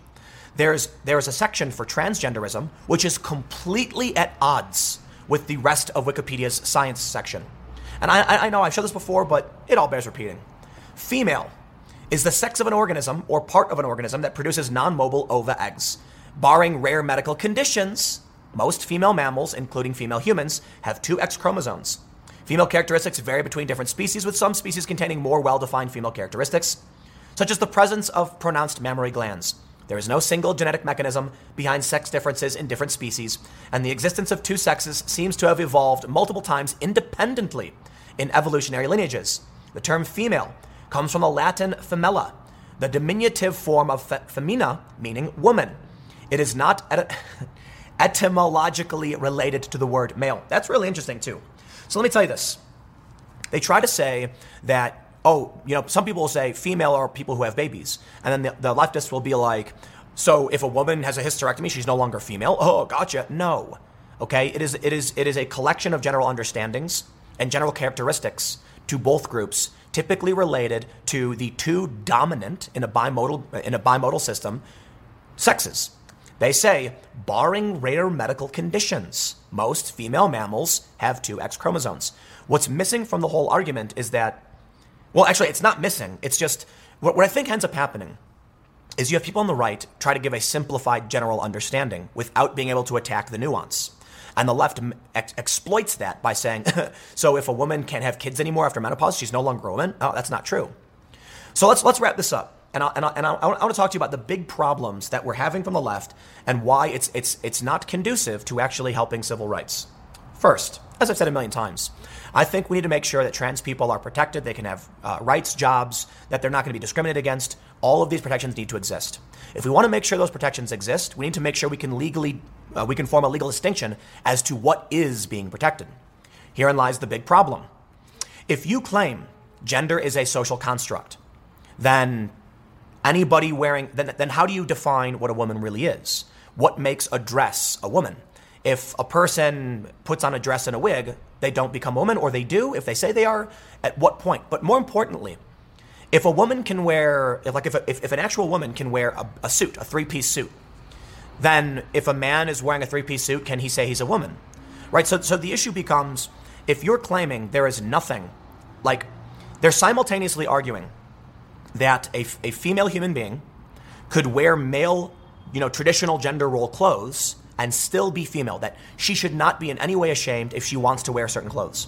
there's, there's a section for transgenderism which is completely at odds with the rest of Wikipedia's science section. And I, I know I've showed this before, but it all bears repeating. Female is the sex of an organism or part of an organism that produces non mobile ova eggs. Barring rare medical conditions, most female mammals, including female humans, have two X chromosomes. Female characteristics vary between different species, with some species containing more well defined female characteristics, such as the presence of pronounced mammary glands. There is no single genetic mechanism behind sex differences in different species, and the existence of two sexes seems to have evolved multiple times independently in evolutionary lineages. The term female comes from the Latin femella, the diminutive form of fe- femina, meaning woman. It is not et- etymologically related to the word male. That's really interesting, too. So let me tell you this. They try to say that oh, you know, some people will say female are people who have babies. And then the, the leftists will be like, so if a woman has a hysterectomy, she's no longer female. Oh, gotcha. No. Okay, it is it is it is a collection of general understandings and general characteristics to both groups, typically related to the two dominant in a bimodal in a bimodal system sexes. They say, barring rare medical conditions, most female mammals have two X chromosomes. What's missing from the whole argument is that well, actually, it's not missing. It's just what, what I think ends up happening is you have people on the right try to give a simplified general understanding without being able to attack the nuance. And the left ex- exploits that by saying, so if a woman can't have kids anymore after menopause, she's no longer a woman. Oh, that's not true. So let's, let's wrap this up. And, I, and, I, and I, I want to talk to you about the big problems that we're having from the left and why it's, it's, it's not conducive to actually helping civil rights. First, as I've said a million times, I think we need to make sure that trans people are protected. They can have uh, rights, jobs, that they're not going to be discriminated against. All of these protections need to exist. If we want to make sure those protections exist, we need to make sure we can legally, uh, we can form a legal distinction as to what is being protected. Herein lies the big problem. If you claim gender is a social construct, then anybody wearing, then, then how do you define what a woman really is? What makes a dress a woman? If a person puts on a dress and a wig, they don't become a woman, or they do if they say they are. At what point? But more importantly, if a woman can wear, like if, if, if an actual woman can wear a, a suit, a three piece suit, then if a man is wearing a three piece suit, can he say he's a woman? Right? So, so the issue becomes if you're claiming there is nothing, like they're simultaneously arguing that a, a female human being could wear male, you know, traditional gender role clothes and still be female, that she should not be in any way ashamed if she wants to wear certain clothes.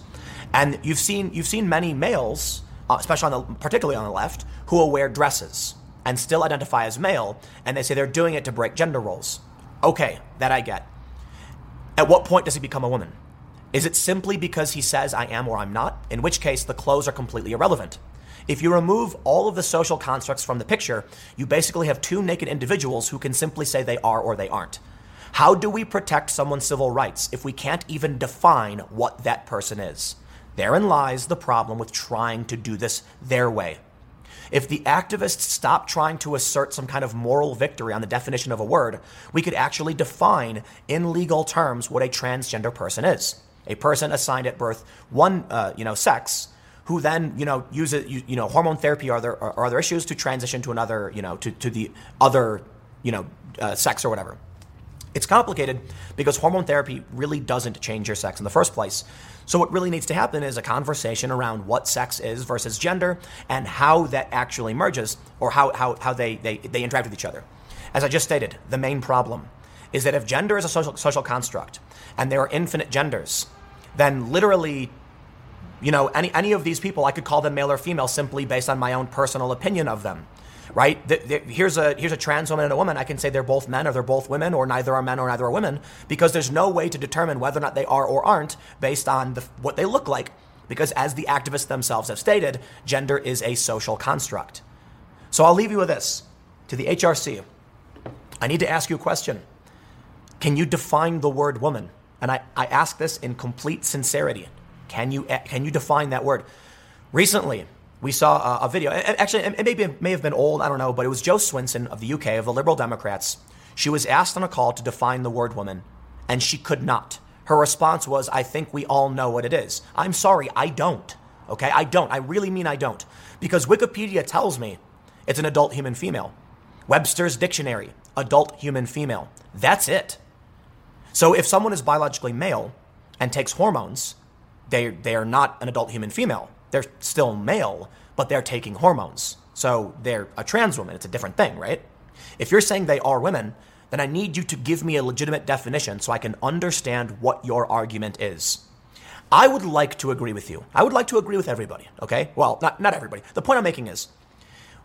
And you've seen you've seen many males, uh, especially on the particularly on the left, who will wear dresses and still identify as male, and they say they're doing it to break gender roles. Okay, that I get. At what point does he become a woman? Is it simply because he says I am or I'm not? In which case, the clothes are completely irrelevant. If you remove all of the social constructs from the picture, you basically have two naked individuals who can simply say they are or they aren't. How do we protect someone's civil rights if we can't even define what that person is? Therein lies the problem with trying to do this their way. If the activists stop trying to assert some kind of moral victory on the definition of a word, we could actually define in legal terms what a transgender person is. A person assigned at birth one, uh, you know, sex, who then, you know, uses, you, you know, hormone therapy or other, or other issues to transition to another, you know, to, to the other, you know, uh, sex or whatever. It's complicated because hormone therapy really doesn't change your sex in the first place. So, what really needs to happen is a conversation around what sex is versus gender and how that actually merges or how, how, how they, they, they interact with each other. As I just stated, the main problem is that if gender is a social, social construct and there are infinite genders, then literally, you know, any, any of these people, I could call them male or female simply based on my own personal opinion of them right? The, the, here's a here's a trans woman and a woman. I can say they're both men or they're both women or neither are men or neither are women because there's no way to determine whether or not they are or aren't based on the, what they look like. Because as the activists themselves have stated, gender is a social construct. So I'll leave you with this to the HRC. I need to ask you a question. Can you define the word woman? And I, I ask this in complete sincerity. Can you, can you define that word? Recently, we saw a, a video. Actually, it may, be, may have been old, I don't know, but it was Jo Swinson of the UK, of the Liberal Democrats. She was asked on a call to define the word woman, and she could not. Her response was, I think we all know what it is. I'm sorry, I don't. Okay, I don't. I really mean I don't. Because Wikipedia tells me it's an adult human female. Webster's dictionary, adult human female. That's it. So if someone is biologically male and takes hormones, they, they are not an adult human female. They're still male, but they're taking hormones. So they're a trans woman. It's a different thing, right? If you're saying they are women, then I need you to give me a legitimate definition so I can understand what your argument is. I would like to agree with you. I would like to agree with everybody, okay? Well, not, not everybody. The point I'm making is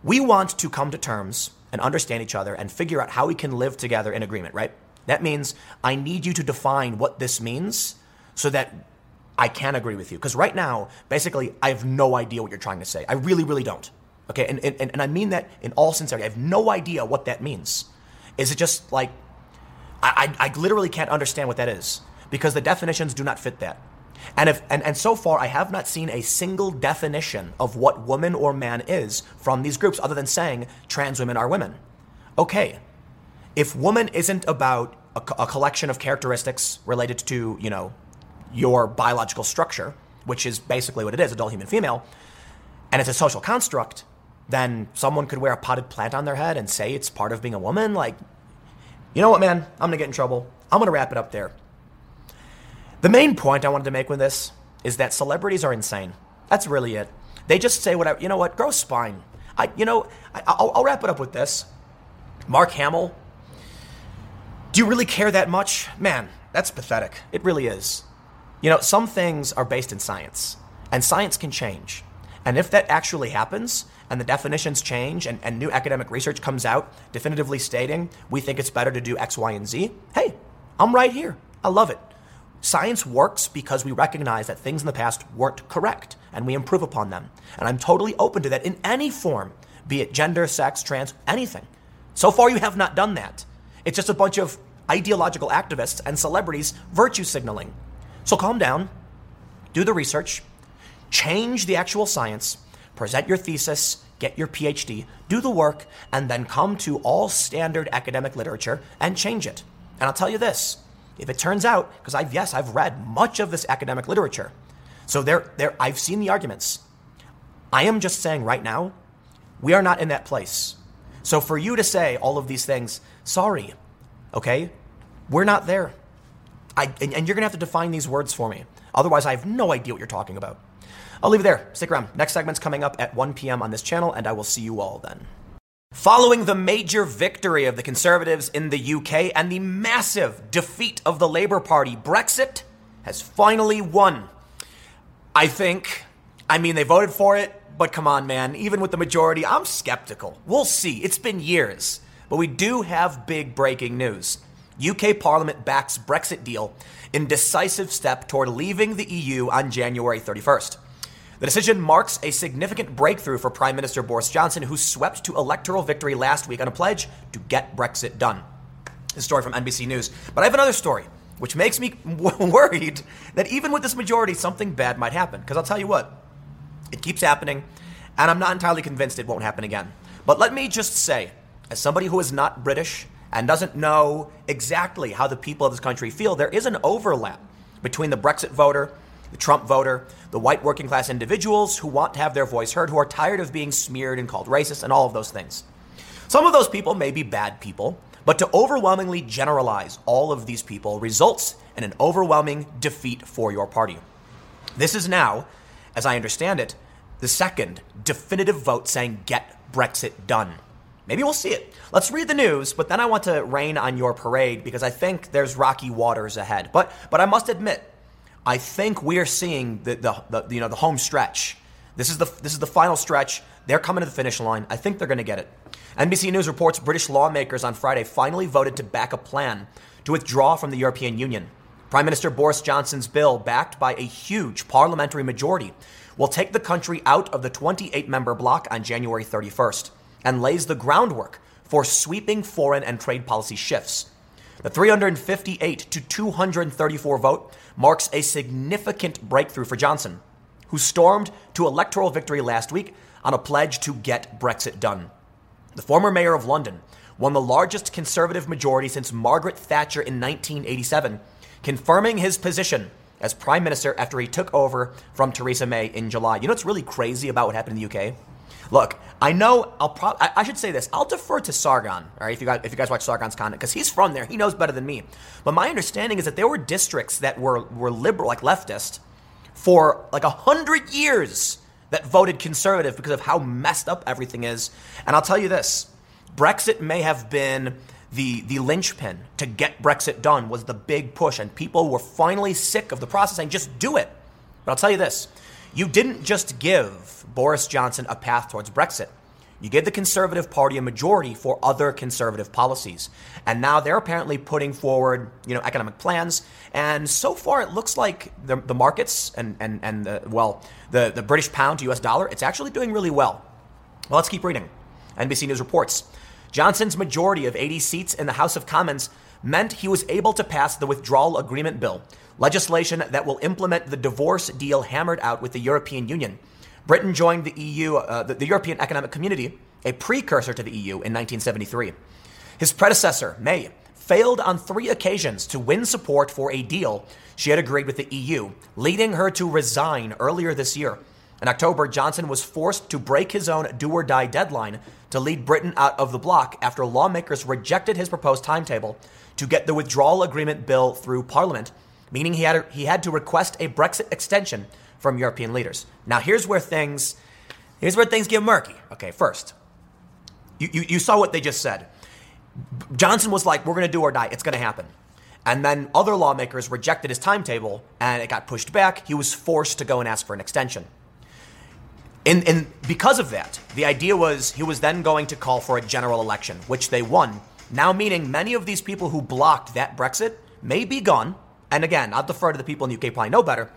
we want to come to terms and understand each other and figure out how we can live together in agreement, right? That means I need you to define what this means so that I can agree with you. Because right now, basically, I have no idea what you're trying to say. I really, really don't. Okay, and, and, and I mean that in all sincerity. I have no idea what that means. Is it just like, I, I, I literally can't understand what that is because the definitions do not fit that. And, if, and, and so far, I have not seen a single definition of what woman or man is from these groups other than saying trans women are women. Okay, if woman isn't about a, a collection of characteristics related to, you know, your biological structure, which is basically what it is adult human female, and it's a social construct, then someone could wear a potted plant on their head and say it's part of being a woman. Like, you know what, man? I'm gonna get in trouble. I'm gonna wrap it up there. The main point I wanted to make with this is that celebrities are insane. That's really it. They just say whatever. You know what? Grow spine. I, you know, I, will I'll wrap it up with this. Mark Hamill. Do you really care that much? Man, that's pathetic. It really is. You know, some things are based in science, and science can change. And if that actually happens, and the definitions change, and, and new academic research comes out definitively stating we think it's better to do X, Y, and Z, hey, I'm right here. I love it. Science works because we recognize that things in the past weren't correct and we improve upon them. And I'm totally open to that in any form, be it gender, sex, trans, anything. So far, you have not done that. It's just a bunch of ideological activists and celebrities virtue signaling. So calm down, do the research, change the actual science, present your thesis, get your PhD, do the work, and then come to all standard academic literature and change it. And I'll tell you this if it turns out, because I've, yes, I've read much of this academic literature, so there, there, I've seen the arguments. I am just saying right now, we are not in that place. So for you to say all of these things, sorry, okay, we're not there. I, and, and you're going to have to define these words for me. Otherwise, I have no idea what you're talking about. I'll leave it there. Stick around. Next segment's coming up at 1 p.m. on this channel, and I will see you all then. Following the major victory of the Conservatives in the UK and the massive defeat of the Labour Party, Brexit has finally won. I think. I mean, they voted for it, but come on, man. Even with the majority, I'm skeptical. We'll see. It's been years. But we do have big breaking news. UK Parliament backs Brexit deal in decisive step toward leaving the EU on January 31st. The decision marks a significant breakthrough for Prime Minister Boris Johnson, who swept to electoral victory last week on a pledge to get Brexit done. This story from NBC News. But I have another story, which makes me worried that even with this majority, something bad might happen. Because I'll tell you what, it keeps happening, and I'm not entirely convinced it won't happen again. But let me just say, as somebody who is not British and doesn't know exactly how the people of this country feel, there is an overlap between the Brexit voter the Trump voter, the white working class individuals who want to have their voice heard, who are tired of being smeared and called racist, and all of those things. Some of those people may be bad people, but to overwhelmingly generalize all of these people results in an overwhelming defeat for your party. This is now, as I understand it, the second definitive vote saying get Brexit done. Maybe we'll see it. Let's read the news, but then I want to rain on your parade because I think there's rocky waters ahead. But but I must admit, I think we are seeing the, the, the, you know the home stretch. This is the this is the final stretch. They're coming to the finish line. I think they're going to get it. NBC News reports British lawmakers on Friday finally voted to back a plan to withdraw from the European Union. Prime Minister Boris Johnson's bill, backed by a huge parliamentary majority, will take the country out of the 28 member bloc on January 31st and lays the groundwork for sweeping foreign and trade policy shifts. The 358 to 234 vote marks a significant breakthrough for Johnson, who stormed to electoral victory last week on a pledge to get Brexit done. The former mayor of London won the largest conservative majority since Margaret Thatcher in 1987, confirming his position as prime minister after he took over from Theresa May in July. You know what's really crazy about what happened in the UK? Look, I know I'll pro- I, I should say this. I'll defer to Sargon, all right, if you guys, if you guys watch Sargon's content, because he's from there. He knows better than me. But my understanding is that there were districts that were, were liberal, like leftist, for like a hundred years that voted conservative because of how messed up everything is. And I'll tell you this Brexit may have been the, the linchpin to get Brexit done, was the big push. And people were finally sick of the process saying, just do it. But I'll tell you this you didn't just give Boris Johnson a path towards Brexit. You gave the Conservative Party a majority for other conservative policies. And now they're apparently putting forward, you know, economic plans. And so far it looks like the, the markets and, and, and the, well, the, the British pound to US dollar, it's actually doing really well. Well, let's keep reading. NBC News reports Johnson's majority of 80 seats in the House of Commons meant he was able to pass the withdrawal agreement bill, legislation that will implement the divorce deal hammered out with the European Union. Britain joined the EU, uh, the, the European Economic Community, a precursor to the EU, in 1973. His predecessor, May, failed on three occasions to win support for a deal she had agreed with the EU, leading her to resign earlier this year. In October, Johnson was forced to break his own do or die deadline to lead Britain out of the bloc after lawmakers rejected his proposed timetable to get the withdrawal agreement bill through Parliament meaning he had, he had to request a Brexit extension from European leaders. Now, here's where things, here's where things get murky. Okay, first, you, you, you saw what they just said. Johnson was like, we're going to do or die. It's going to happen. And then other lawmakers rejected his timetable and it got pushed back. He was forced to go and ask for an extension. And, and because of that, the idea was he was then going to call for a general election, which they won. Now, meaning many of these people who blocked that Brexit may be gone and again, I'll defer to the people in the UK probably know better,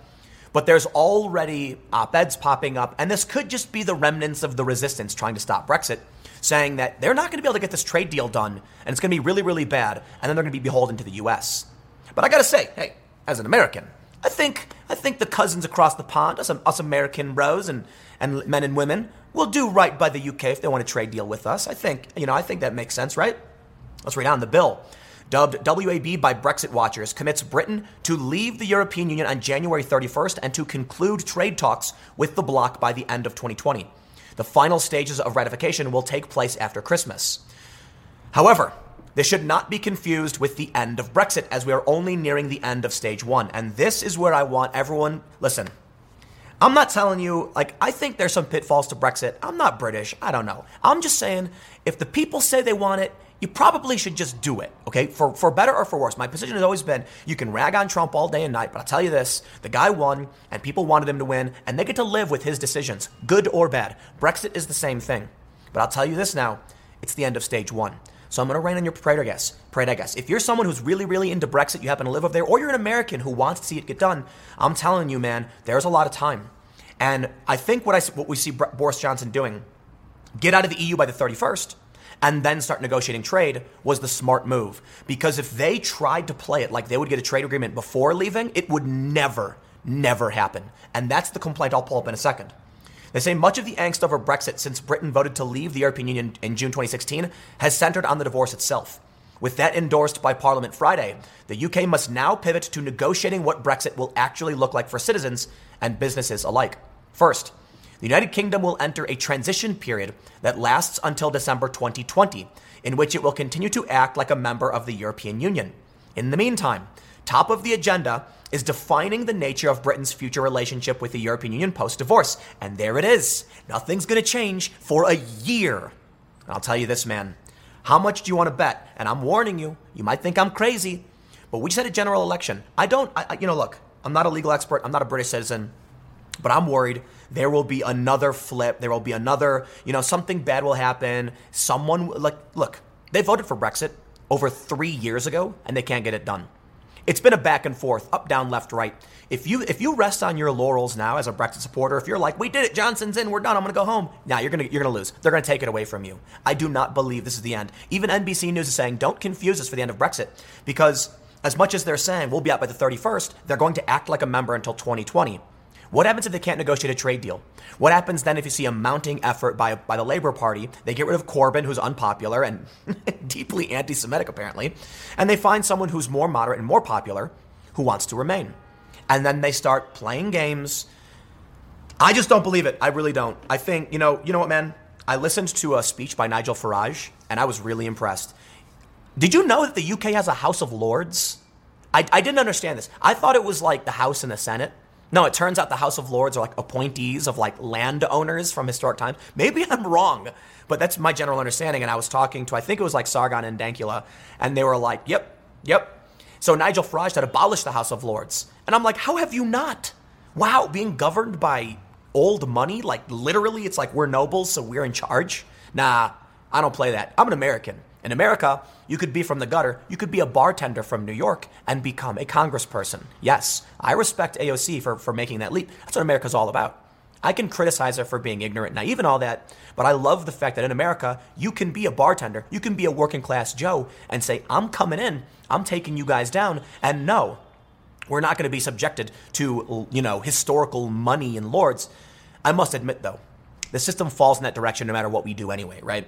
but there's already op eds popping up, and this could just be the remnants of the resistance trying to stop Brexit, saying that they're not going to be able to get this trade deal done, and it's going to be really, really bad, and then they're going to be beholden to the US. But I got to say, hey, as an American, I think I think the cousins across the pond, us, us American bros and, and men and women, will do right by the UK if they want a trade deal with us. I think, you know, I think that makes sense, right? Let's read on the bill dubbed WAB by Brexit watchers, commits Britain to leave the European Union on January 31st and to conclude trade talks with the bloc by the end of 2020. The final stages of ratification will take place after Christmas. However, This should not be confused with the end of Brexit, as we are only nearing the end of stage one. And this is where I want everyone listen. I'm not telling you, like, I think there's some pitfalls to Brexit. I'm not British. I don't know. I'm just saying, if the people say they want it, you probably should just do it, okay? For, for better or for worse. My position has always been you can rag on Trump all day and night, but I'll tell you this the guy won, and people wanted him to win, and they get to live with his decisions, good or bad. Brexit is the same thing. But I'll tell you this now it's the end of stage one. So I'm going to rain on your parade, I guess. Parade, I guess. If you're someone who's really, really into Brexit, you happen to live over there, or you're an American who wants to see it get done, I'm telling you, man, there's a lot of time. And I think what I what we see Boris Johnson doing, get out of the EU by the 31st, and then start negotiating trade was the smart move. Because if they tried to play it like they would get a trade agreement before leaving, it would never, never happen. And that's the complaint I'll pull up in a second. They say much of the angst over Brexit since Britain voted to leave the European Union in June 2016 has centered on the divorce itself. With that endorsed by Parliament Friday, the UK must now pivot to negotiating what Brexit will actually look like for citizens and businesses alike. First, the United Kingdom will enter a transition period that lasts until December 2020, in which it will continue to act like a member of the European Union. In the meantime, top of the agenda is defining the nature of Britain's future relationship with the European Union post divorce. And there it is. Nothing's going to change for a year. And I'll tell you this, man. How much do you want to bet? And I'm warning you, you might think I'm crazy, but we just had a general election. I don't, I, you know, look, I'm not a legal expert, I'm not a British citizen, but I'm worried there will be another flip. There will be another, you know, something bad will happen. Someone, like, look, they voted for Brexit over three years ago and they can't get it done. It's been a back and forth, up, down, left, right. If you if you rest on your laurels now as a Brexit supporter, if you're like, we did it, Johnson's in, we're done, I'm gonna go home. Now you're gonna you're gonna lose. They're gonna take it away from you. I do not believe this is the end. Even NBC News is saying, don't confuse us for the end of Brexit, because as much as they're saying we'll be out by the 31st, they're going to act like a member until 2020. What happens if they can't negotiate a trade deal? What happens then if you see a mounting effort by, by the Labor Party? They get rid of Corbyn, who's unpopular and deeply anti Semitic, apparently, and they find someone who's more moderate and more popular who wants to remain. And then they start playing games. I just don't believe it. I really don't. I think, you know, you know what, man? I listened to a speech by Nigel Farage and I was really impressed. Did you know that the UK has a House of Lords? I, I didn't understand this. I thought it was like the House and the Senate. No, it turns out the House of Lords are like appointees of like landowners from historic times. Maybe I'm wrong, but that's my general understanding. And I was talking to, I think it was like Sargon and Dankula, and they were like, yep, yep. So Nigel Farage had abolished the House of Lords. And I'm like, how have you not? Wow, being governed by old money? Like literally, it's like we're nobles, so we're in charge? Nah, I don't play that. I'm an American. In America, you could be from the gutter, you could be a bartender from New York and become a congressperson. Yes, I respect AOC for, for making that leap. That's what America's all about. I can criticize her for being ignorant, naive, and all that, but I love the fact that in America, you can be a bartender, you can be a working class Joe and say, I'm coming in, I'm taking you guys down, and no, we're not going to be subjected to, you know, historical money and lords. I must admit, though, the system falls in that direction no matter what we do anyway, right?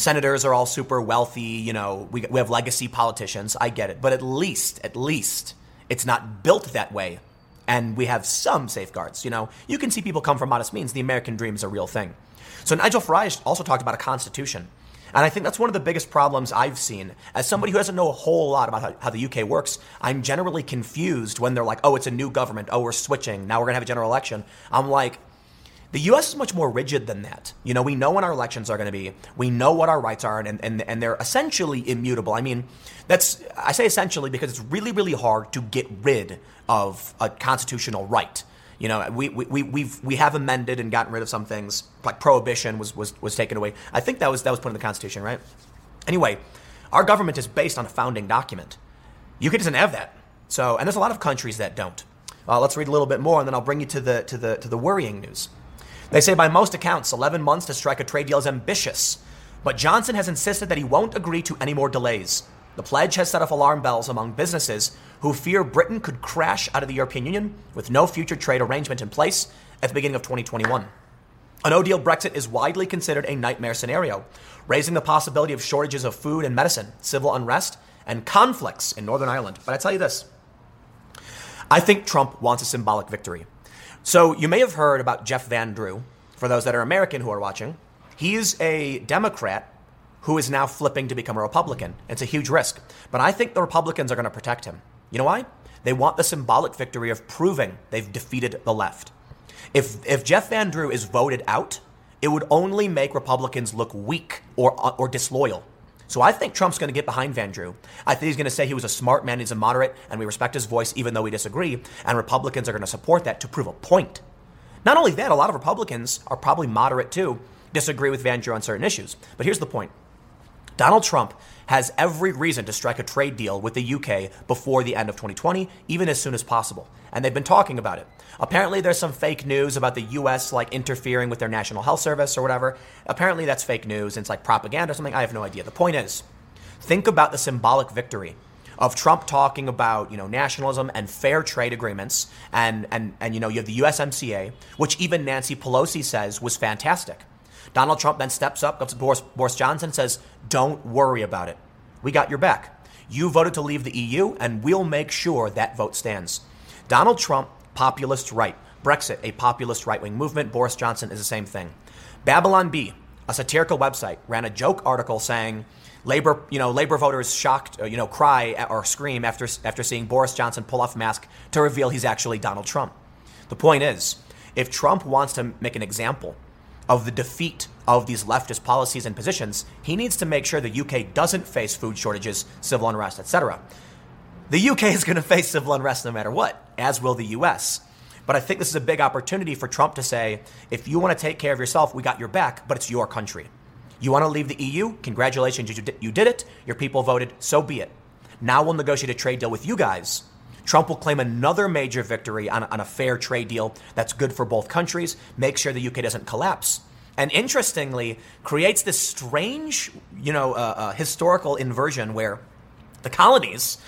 Senators are all super wealthy, you know, we, we have legacy politicians. I get it. But at least, at least, it's not built that way. And we have some safeguards. You know, you can see people come from modest means. The American dream is a real thing. So Nigel Farage also talked about a constitution. And I think that's one of the biggest problems I've seen. As somebody who doesn't know a whole lot about how, how, the UK works, I'm generally confused when they're like, oh, it's a new government. Oh, we're switching. Now we're going to have a general election. I'm like, the US is much more rigid than that. You know, we know when our elections are going to be. We know what our rights are, and, and, and they're essentially immutable. I mean, that's, I say essentially because it's really, really hard to get rid of a constitutional right. You know, we, we, we've, we have amended and gotten rid of some things, like prohibition was, was, was taken away. I think that was, that was put in the Constitution, right? Anyway, our government is based on a founding document. UK doesn't have that. So, and there's a lot of countries that don't. Uh, let's read a little bit more, and then I'll bring you to the, to the, to the worrying news. They say by most accounts, 11 months to strike a trade deal is ambitious, but Johnson has insisted that he won't agree to any more delays. The pledge has set off alarm bells among businesses who fear Britain could crash out of the European Union with no future trade arrangement in place at the beginning of 2021. A no deal Brexit is widely considered a nightmare scenario, raising the possibility of shortages of food and medicine, civil unrest, and conflicts in Northern Ireland. But I tell you this I think Trump wants a symbolic victory. So you may have heard about Jeff Van Drew, for those that are American who are watching. He's a Democrat who is now flipping to become a Republican. It's a huge risk. But I think the Republicans are going to protect him. You know why? They want the symbolic victory of proving they've defeated the left. If, if Jeff Van Drew is voted out, it would only make Republicans look weak or, or disloyal. So I think Trump's going to get behind Van Drew. I think he's going to say he was a smart man, he's a moderate, and we respect his voice even though we disagree. And Republicans are going to support that to prove a point. Not only that, a lot of Republicans are probably moderate too, disagree with Van Drew on certain issues. But here's the point Donald Trump has every reason to strike a trade deal with the UK before the end of 2020, even as soon as possible. And they've been talking about it. Apparently, there's some fake news about the US like interfering with their national health service or whatever. Apparently, that's fake news and it's like propaganda or something. I have no idea. The point is, think about the symbolic victory of Trump talking about, you know, nationalism and fair trade agreements and and and you know, you have the USMCA, which even Nancy Pelosi says was fantastic. Donald Trump then steps up, goes to Boris, Boris Johnson, says, Don't worry about it. We got your back. You voted to leave the EU, and we'll make sure that vote stands. Donald Trump, populist right. Brexit, a populist right wing movement. Boris Johnson is the same thing. Babylon Bee, a satirical website, ran a joke article saying, Labor, you know, Labor voters shocked, uh, you know, cry or scream after after seeing Boris Johnson pull off mask to reveal he's actually Donald Trump. The point is, if Trump wants to make an example of the defeat of these leftist policies and positions, he needs to make sure the UK doesn't face food shortages, civil unrest, etc. The UK is going to face civil unrest no matter what, as will the US. But I think this is a big opportunity for Trump to say, if you want to take care of yourself, we got your back, but it's your country. You want to leave the EU? Congratulations, you did it. Your people voted, so be it. Now we'll negotiate a trade deal with you guys Trump will claim another major victory on, on a fair trade deal that's good for both countries, make sure the UK doesn't collapse. And interestingly creates this strange, you know, uh, uh, historical inversion where the colonies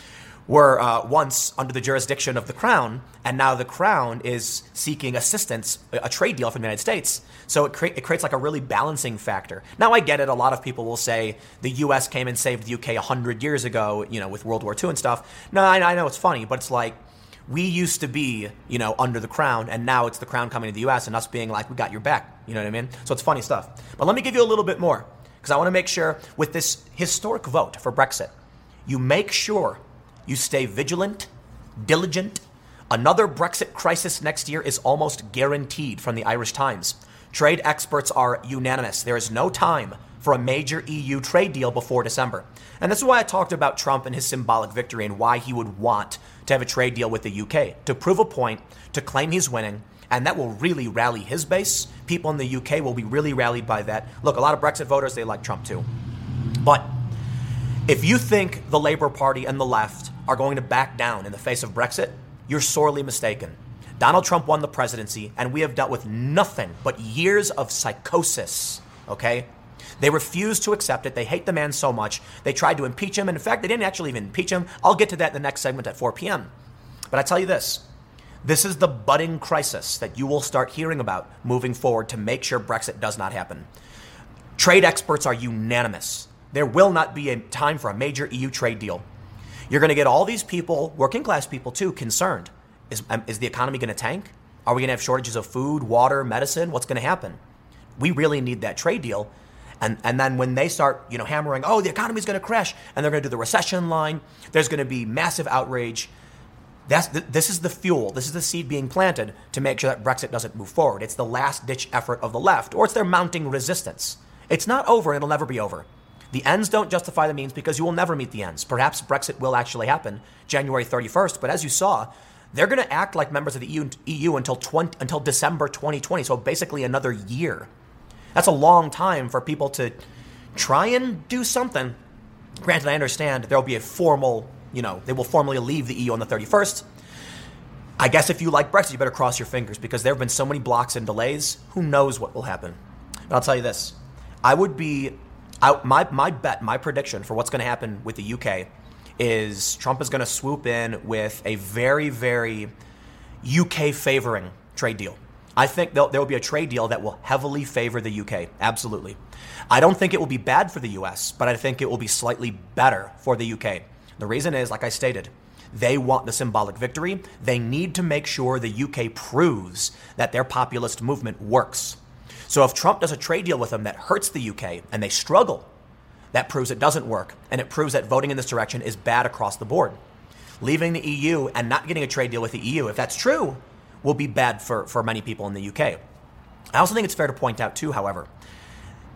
were uh, once under the jurisdiction of the crown, and now the crown is seeking assistance, a trade deal from the United States. So it, cre- it creates like a really balancing factor. Now I get it. A lot of people will say the U.S. came and saved the U.K. hundred years ago, you know, with World War II and stuff. No, I, I know it's funny, but it's like we used to be, you know, under the crown, and now it's the crown coming to the U.S. and us being like, we got your back. You know what I mean? So it's funny stuff. But let me give you a little bit more because I want to make sure with this historic vote for Brexit, you make sure you stay vigilant, diligent. Another Brexit crisis next year is almost guaranteed from the Irish Times. Trade experts are unanimous. There is no time for a major EU trade deal before December. And this is why I talked about Trump and his symbolic victory and why he would want to have a trade deal with the UK to prove a point, to claim he's winning, and that will really rally his base. People in the UK will be really rallied by that. Look, a lot of Brexit voters, they like Trump too. But if you think the Labour Party and the left are going to back down in the face of Brexit, you're sorely mistaken. Donald Trump won the presidency, and we have dealt with nothing but years of psychosis, okay? They refuse to accept it. They hate the man so much. They tried to impeach him. And in fact, they didn't actually even impeach him. I'll get to that in the next segment at 4 p.m. But I tell you this this is the budding crisis that you will start hearing about moving forward to make sure Brexit does not happen. Trade experts are unanimous. There will not be a time for a major EU trade deal. You're going to get all these people, working class people too, concerned. Is, um, is the economy going to tank? Are we going to have shortages of food, water, medicine? What's going to happen? We really need that trade deal. And, and then when they start, you know, hammering, oh, the economy's going to crash, and they're going to do the recession line, there's going to be massive outrage. That's this is the fuel. This is the seed being planted to make sure that Brexit doesn't move forward. It's the last ditch effort of the left, or it's their mounting resistance. It's not over, and it'll never be over. The ends don't justify the means because you will never meet the ends. Perhaps Brexit will actually happen January 31st, but as you saw, they're going to act like members of the EU, EU until 20, until December 2020, so basically another year. That's a long time for people to try and do something. Granted, I understand there will be a formal, you know, they will formally leave the EU on the 31st. I guess if you like Brexit, you better cross your fingers because there have been so many blocks and delays. Who knows what will happen? But I'll tell you this I would be I, my, my bet, my prediction for what's going to happen with the UK is Trump is going to swoop in with a very, very UK favoring trade deal. I think there will be a trade deal that will heavily favor the UK. Absolutely. I don't think it will be bad for the US, but I think it will be slightly better for the UK. The reason is, like I stated, they want the symbolic victory. They need to make sure the UK proves that their populist movement works. So if Trump does a trade deal with them that hurts the UK and they struggle, that proves it doesn't work. And it proves that voting in this direction is bad across the board. Leaving the EU and not getting a trade deal with the EU, if that's true, will be bad for, for many people in the UK. I also think it's fair to point out, too, however,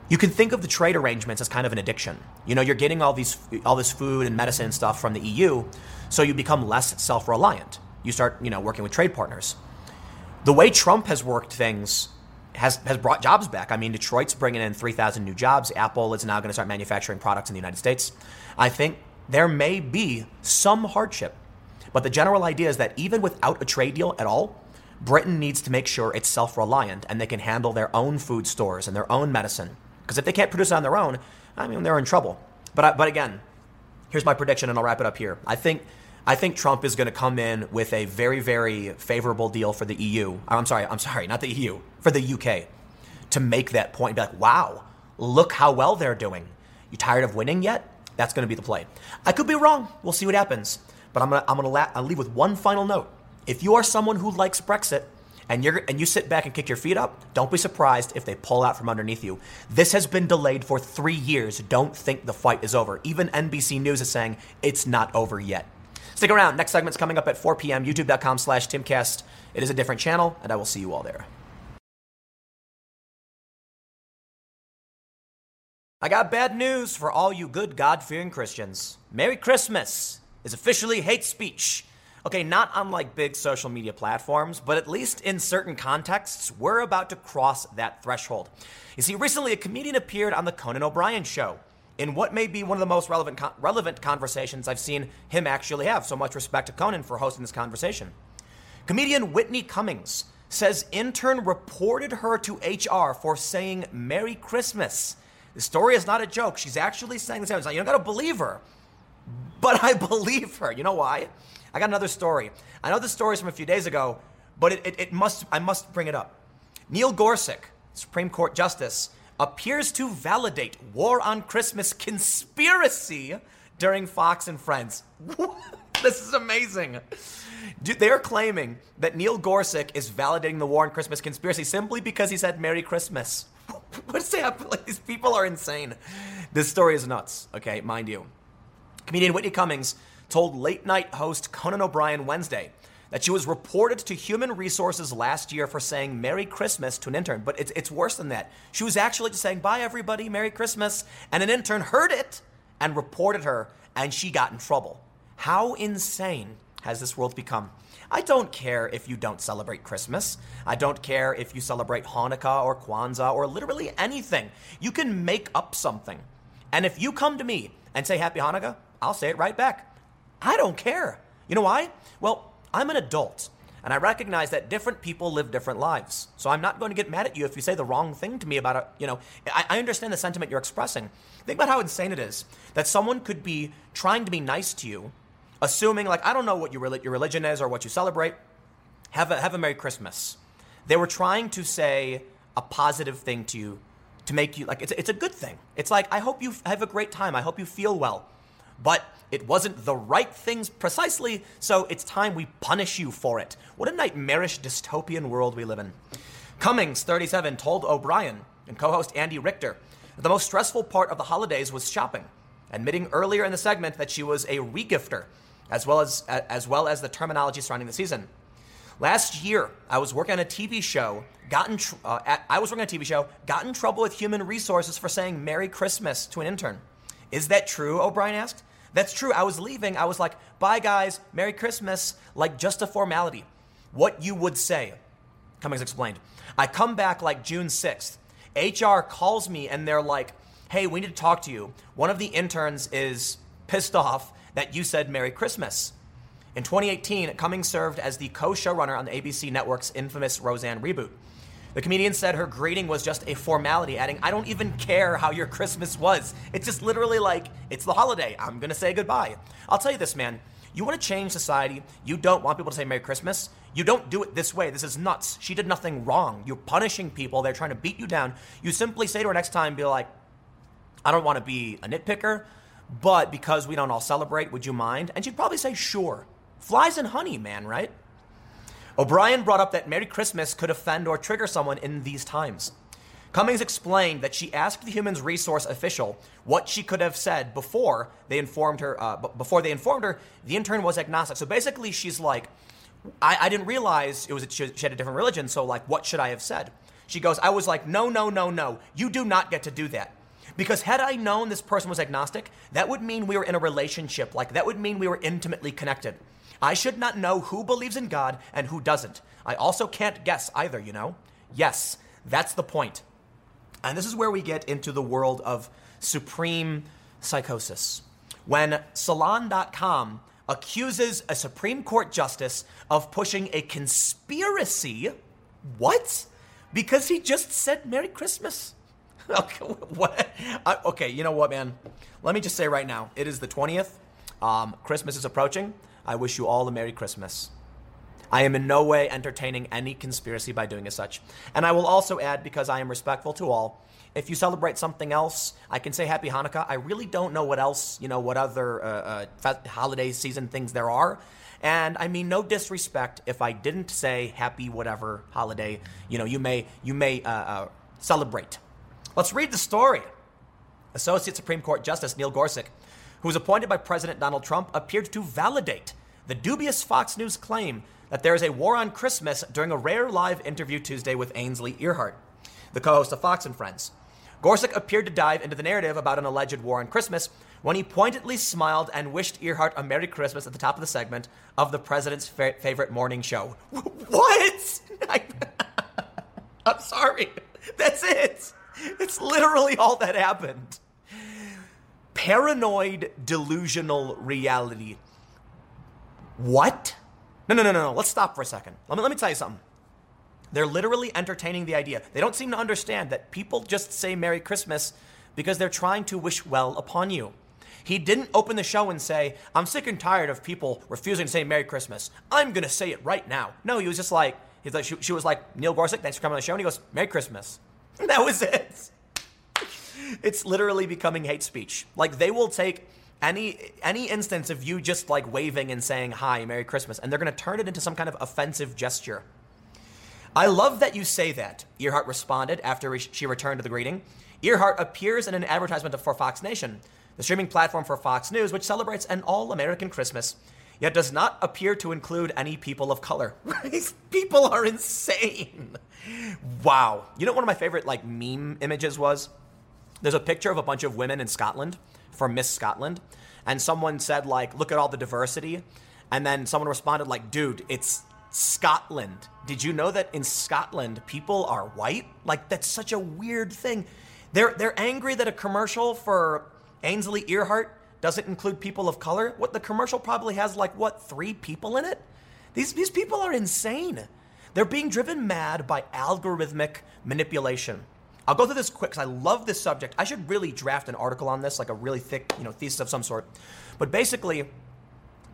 you can think of the trade arrangements as kind of an addiction. You know, you're getting all these all this food and medicine and stuff from the EU, so you become less self-reliant. You start, you know, working with trade partners. The way Trump has worked things has has brought jobs back. I mean, Detroit's bringing in 3,000 new jobs. Apple is now going to start manufacturing products in the United States. I think there may be some hardship, but the general idea is that even without a trade deal at all, Britain needs to make sure it's self-reliant and they can handle their own food stores and their own medicine because if they can't produce it on their own, I mean, they're in trouble. But, I, but again, here's my prediction, and I'll wrap it up here. I think, I think Trump is going to come in with a very, very favorable deal for the EU. I'm sorry, I'm sorry, not the EU, for the UK to make that point. Be like, wow, look how well they're doing. You tired of winning yet? That's going to be the play. I could be wrong. We'll see what happens. But I'm going to I'm gonna la- leave with one final note. If you are someone who likes Brexit, and you and you sit back and kick your feet up, don't be surprised if they pull out from underneath you. This has been delayed for three years. Don't think the fight is over. Even NBC News is saying it's not over yet. Stick around. Next segment's coming up at 4 p.m. YouTube.com slash Timcast. It is a different channel, and I will see you all there. I got bad news for all you good God fearing Christians. Merry Christmas is officially hate speech. Okay, not unlike big social media platforms, but at least in certain contexts, we're about to cross that threshold. You see, recently a comedian appeared on the Conan O'Brien show in what may be one of the most relevant relevant conversations I've seen him actually have. So much respect to Conan for hosting this conversation. Comedian Whitney Cummings says intern reported her to HR for saying Merry Christmas. The story is not a joke. She's actually saying this. You don't gotta believe her, but I believe her. You know why? I got another story. I know the story's from a few days ago, but it, it, it must I must bring it up. Neil Gorsuch, Supreme Court Justice, appears to validate war on Christmas conspiracy during Fox and Friends. this is amazing. They are claiming that Neil Gorsuch is validating the war on Christmas conspiracy simply because he said Merry Christmas. What's happening? Like, these people are insane. This story is nuts, okay, mind you. Comedian Whitney Cummings told late night host Conan O'Brien Wednesday that she was reported to Human Resources last year for saying Merry Christmas to an intern. But it's, it's worse than that. She was actually just saying, Bye, everybody, Merry Christmas. And an intern heard it and reported her, and she got in trouble. How insane has this world become? I don't care if you don't celebrate Christmas. I don't care if you celebrate Hanukkah or Kwanzaa or literally anything. You can make up something. And if you come to me and say Happy Hanukkah, I'll say it right back. I don't care. You know why? Well, I'm an adult. And I recognize that different people live different lives. So I'm not going to get mad at you if you say the wrong thing to me about it. You know, I, I understand the sentiment you're expressing. Think about how insane it is that someone could be trying to be nice to you, assuming, like, I don't know what your, your religion is or what you celebrate. Have a, have a Merry Christmas. They were trying to say a positive thing to you to make you, like, it's, it's a good thing. It's like, I hope you have a great time. I hope you feel well. But it wasn't the right things precisely, so it's time we punish you for it. What a nightmarish dystopian world we live in. Cummings, 37, told O'Brien and co host Andy Richter that the most stressful part of the holidays was shopping, admitting earlier in the segment that she was a regifter, as well as, as, well as the terminology surrounding the season. Last year, I was working on a TV show, got in tr- uh, at, I was working on a TV show, got in trouble with human resources for saying Merry Christmas to an intern. Is that true? O'Brien asked. That's true. I was leaving. I was like, bye, guys. Merry Christmas. Like just a formality. What you would say. Cummings explained. I come back like June 6th. HR calls me and they're like, hey, we need to talk to you. One of the interns is pissed off that you said Merry Christmas. In 2018, Cummings served as the co showrunner on the ABC network's infamous Roseanne reboot. The comedian said her greeting was just a formality, adding, I don't even care how your Christmas was. It's just literally like, it's the holiday. I'm going to say goodbye. I'll tell you this, man. You want to change society. You don't want people to say Merry Christmas. You don't do it this way. This is nuts. She did nothing wrong. You're punishing people. They're trying to beat you down. You simply say to her next time, be like, I don't want to be a nitpicker, but because we don't all celebrate, would you mind? And she'd probably say, sure. Flies and honey, man, right? O'Brien brought up that Merry Christmas could offend or trigger someone in these times. Cummings explained that she asked the human resource official what she could have said before they informed her. Uh, before they informed her, the intern was agnostic. So basically, she's like, I, I didn't realize it was she had a different religion. So like, what should I have said? She goes, I was like, no, no, no, no. You do not get to do that. Because had I known this person was agnostic, that would mean we were in a relationship. Like that would mean we were intimately connected. I should not know who believes in God and who doesn't. I also can't guess either, you know? Yes, that's the point. And this is where we get into the world of supreme psychosis. When Salon.com accuses a Supreme Court justice of pushing a conspiracy, what? Because he just said Merry Christmas. okay, what? I, okay, you know what, man? Let me just say right now, it is the 20th. Um, Christmas is approaching. I wish you all a Merry Christmas. I am in no way entertaining any conspiracy by doing as such. And I will also add, because I am respectful to all, if you celebrate something else, I can say Happy Hanukkah. I really don't know what else, you know, what other uh, uh, holiday season things there are. And I mean, no disrespect if I didn't say Happy whatever holiday, you know, you may you may uh, uh celebrate. Let's read the story. Associate Supreme Court Justice Neil Gorsuch, who was appointed by President Donald Trump, appeared to validate the dubious Fox News claim that there is a war on Christmas during a rare live interview Tuesday with Ainsley Earhardt, the co host of Fox and Friends. Gorsuch appeared to dive into the narrative about an alleged war on Christmas when he pointedly smiled and wished Earhardt a Merry Christmas at the top of the segment of the president's fa- favorite morning show. What? I, I'm sorry. That's it. It's literally all that happened. Paranoid delusional reality. What? No, no, no, no, no. Let's stop for a second. Let me, let me tell you something. They're literally entertaining the idea. They don't seem to understand that people just say Merry Christmas because they're trying to wish well upon you. He didn't open the show and say, I'm sick and tired of people refusing to say Merry Christmas. I'm going to say it right now. No, he was just like, he's like she, she was like, Neil Gorsuch, thanks for coming on the show. And he goes, Merry Christmas. And that was it. It's literally becoming hate speech. Like they will take any any instance of you just like waving and saying hi merry christmas and they're to turn it into some kind of offensive gesture. I love that you say that earhardt responded after she returned to the greeting. Earhardt appears in an advertisement for fox nation the streaming platform for fox news which celebrates an all-american christmas yet does not appear to include any people of color. These people are insane. Wow. You know one of my favorite like meme images was there's a picture of a bunch of women in scotland for Miss Scotland, and someone said like, "Look at all the diversity," and then someone responded like, "Dude, it's Scotland. Did you know that in Scotland people are white? Like that's such a weird thing. They're they're angry that a commercial for Ainsley Earhardt doesn't include people of color. What the commercial probably has like what three people in it? These these people are insane. They're being driven mad by algorithmic manipulation. I'll go through this quick because I love this subject. I should really draft an article on this, like a really thick, you know, thesis of some sort. But basically,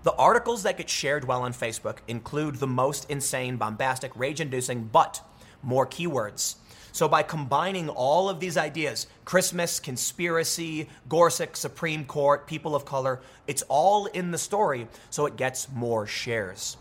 the articles that get shared well on Facebook include the most insane, bombastic, rage-inducing, but more keywords. So by combining all of these ideas, Christmas, conspiracy, Gorsuch, Supreme Court, people of color, it's all in the story, so it gets more shares.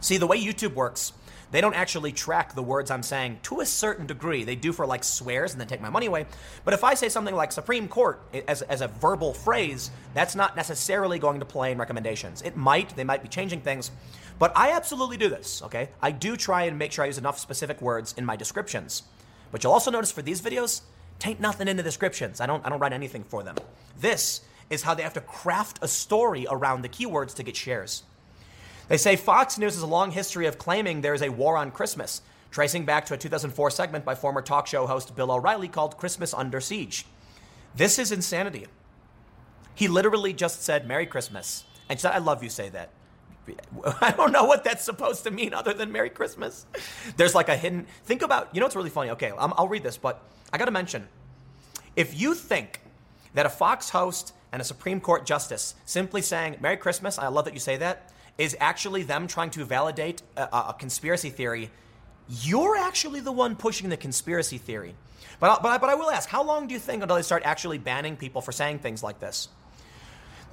See, the way YouTube works they don't actually track the words I'm saying to a certain degree. They do for like swears and then take my money away. But if I say something like Supreme Court as, as a verbal phrase, that's not necessarily going to play in recommendations. It might, they might be changing things. But I absolutely do this, okay? I do try and make sure I use enough specific words in my descriptions. But you'll also notice for these videos, taint nothing in the descriptions. I don't I don't write anything for them. This is how they have to craft a story around the keywords to get shares. They say Fox News has a long history of claiming there is a war on Christmas, tracing back to a 2004 segment by former talk show host Bill O'Reilly called Christmas Under Siege. This is insanity. He literally just said Merry Christmas and said, I love you, say that. I don't know what that's supposed to mean other than Merry Christmas. There's like a hidden, think about, you know what's really funny? Okay, i will read this, but I gotta mention if you think that a Fox host and a Supreme Court justice simply saying, Merry Christmas, I love that you say that, is actually them trying to validate a, a conspiracy theory, you're actually the one pushing the conspiracy theory. But, but, but I will ask, how long do you think until they start actually banning people for saying things like this?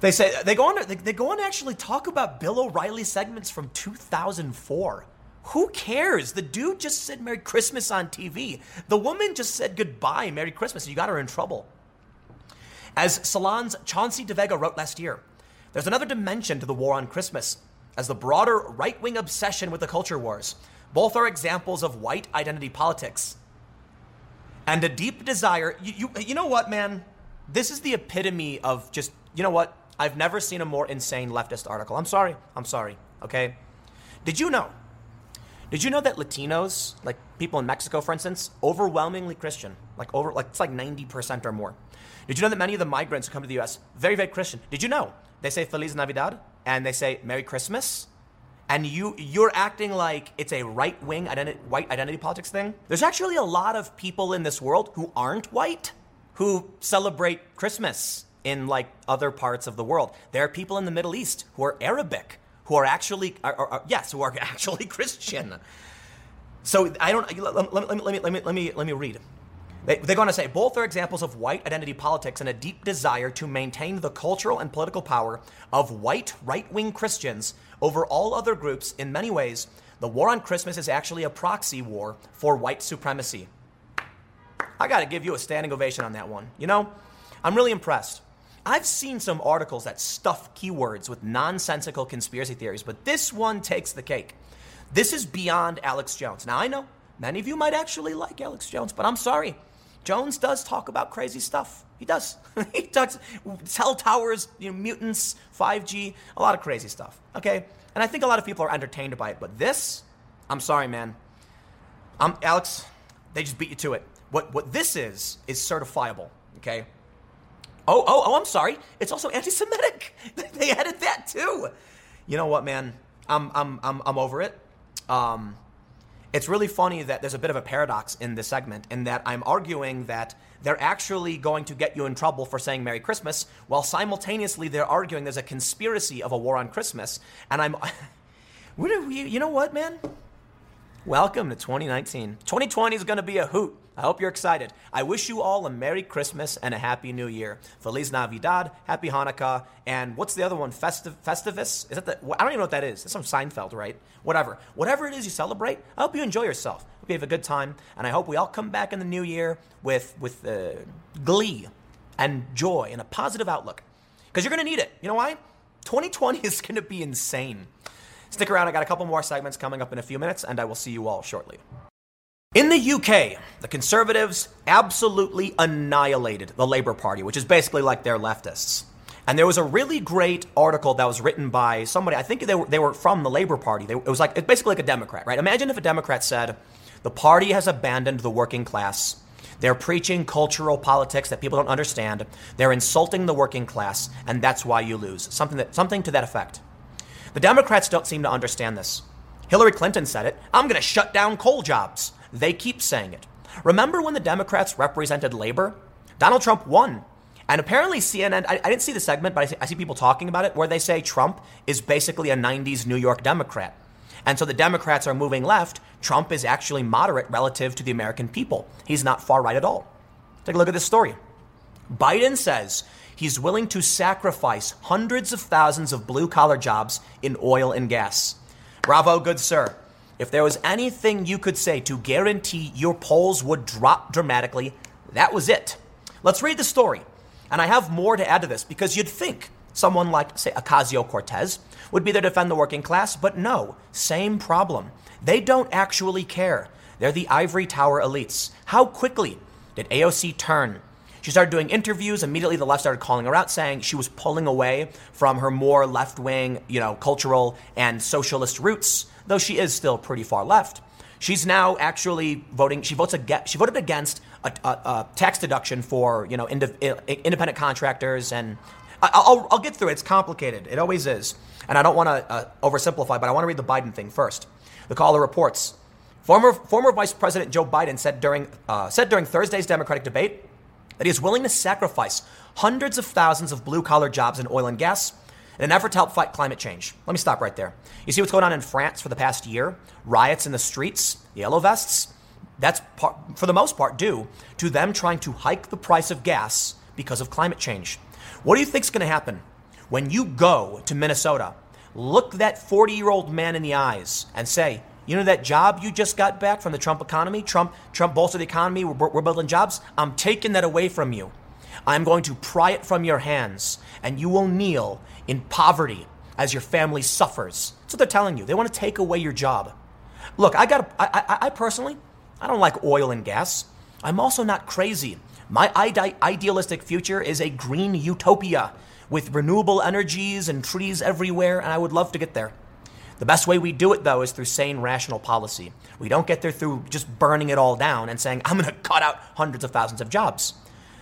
They say they go on. To, they, they go on to actually talk about Bill O'Reilly segments from 2004. Who cares? The dude just said Merry Christmas on TV. The woman just said goodbye, Merry Christmas, and you got her in trouble. As Salon's Chauncey DeVega wrote last year, there's another dimension to the war on Christmas, as the broader right wing obsession with the culture wars. Both are examples of white identity politics and a deep desire. You, you, you know what, man? This is the epitome of just, you know what? I've never seen a more insane leftist article. I'm sorry. I'm sorry. Okay? Did you know did you know that Latinos, like people in Mexico, for instance, overwhelmingly Christian, like over, like it's like 90% or more. Did you know that many of the migrants who come to the U.S. very, very Christian? Did you know they say Feliz Navidad and they say Merry Christmas, and you you're acting like it's a right wing white identity politics thing? There's actually a lot of people in this world who aren't white who celebrate Christmas in like other parts of the world. There are people in the Middle East who are Arabic who are actually, are, are, are, yes, who are actually Christian. So I don't, let, let, let, me, let, me, let, me, let, me, let me read. They, they're going to say both are examples of white identity politics and a deep desire to maintain the cultural and political power of white right wing Christians over all other groups. In many ways, the war on Christmas is actually a proxy war for white supremacy. I got to give you a standing ovation on that one. You know, I'm really impressed. I've seen some articles that stuff keywords with nonsensical conspiracy theories, but this one takes the cake. This is beyond Alex Jones. Now, I know many of you might actually like Alex Jones, but I'm sorry. Jones does talk about crazy stuff. He does. he talks cell towers, you know, mutants, 5G, a lot of crazy stuff. Okay? And I think a lot of people are entertained by it. But this, I'm sorry, man. I'm Alex, they just beat you to it. What what this is is certifiable. Okay? Oh, oh, oh, I'm sorry. It's also anti Semitic. they added that too. You know what, man? I'm, I'm, I'm, I'm over it. Um, it's really funny that there's a bit of a paradox in this segment in that I'm arguing that they're actually going to get you in trouble for saying Merry Christmas, while simultaneously they're arguing there's a conspiracy of a war on Christmas. And I'm, you know what, man? Welcome to 2019. 2020 is going to be a hoot. I hope you're excited. I wish you all a Merry Christmas and a Happy New Year. Feliz Navidad, Happy Hanukkah, and what's the other one? Festiv- Festivus? Is that the? I don't even know what that is. It's some Seinfeld, right? Whatever. Whatever it is you celebrate, I hope you enjoy yourself. Hope you have a good time, and I hope we all come back in the new year with with uh, glee and joy and a positive outlook, because you're going to need it. You know why? 2020 is going to be insane. Stick around, I got a couple more segments coming up in a few minutes, and I will see you all shortly. In the UK, the Conservatives absolutely annihilated the Labour Party, which is basically like their leftists. And there was a really great article that was written by somebody, I think they were, they were from the Labour Party. They, it was like, it's basically like a Democrat, right? Imagine if a Democrat said, the party has abandoned the working class. They're preaching cultural politics that people don't understand. They're insulting the working class, and that's why you lose. Something, that, something to that effect. The Democrats don't seem to understand this. Hillary Clinton said it I'm going to shut down coal jobs. They keep saying it. Remember when the Democrats represented labor? Donald Trump won. And apparently, CNN, I, I didn't see the segment, but I see, I see people talking about it, where they say Trump is basically a 90s New York Democrat. And so the Democrats are moving left. Trump is actually moderate relative to the American people. He's not far right at all. Take a look at this story. Biden says he's willing to sacrifice hundreds of thousands of blue collar jobs in oil and gas. Bravo, good sir. If there was anything you could say to guarantee your polls would drop dramatically, that was it. Let's read the story. And I have more to add to this because you'd think someone like, say, Ocasio Cortez would be there to defend the working class, but no, same problem. They don't actually care. They're the ivory tower elites. How quickly did AOC turn she started doing interviews. Immediately, the left started calling her out, saying she was pulling away from her more left wing, you know, cultural and socialist roots, though she is still pretty far left. She's now actually voting. She votes against. She voted against a, a, a tax deduction for you know ind- independent contractors, and I'll, I'll, get through it. It's complicated. It always is, and I don't want to uh, oversimplify, but I want to read the Biden thing first. The caller reports. Former, former Vice President Joe Biden said during, uh, said during Thursday's Democratic debate that he is willing to sacrifice hundreds of thousands of blue collar jobs in oil and gas in an effort to help fight climate change. Let me stop right there. You see what's going on in France for the past year? Riots in the streets, yellow vests. That's for the most part due to them trying to hike the price of gas because of climate change. What do you think is going to happen when you go to Minnesota, look that 40 year old man in the eyes, and say, You know that job you just got back from the Trump economy? Trump, Trump bolstered the economy. We're, we're building jobs. I'm taking that away from you. I'm going to pry it from your hands, and you will kneel in poverty as your family suffers. That's what they're telling you. They want to take away your job. Look, I got. I, I, I personally, I don't like oil and gas. I'm also not crazy. My ide- idealistic future is a green utopia with renewable energies and trees everywhere, and I would love to get there. The best way we do it, though, is through sane, rational policy. We don't get there through just burning it all down and saying, I'm going to cut out hundreds of thousands of jobs.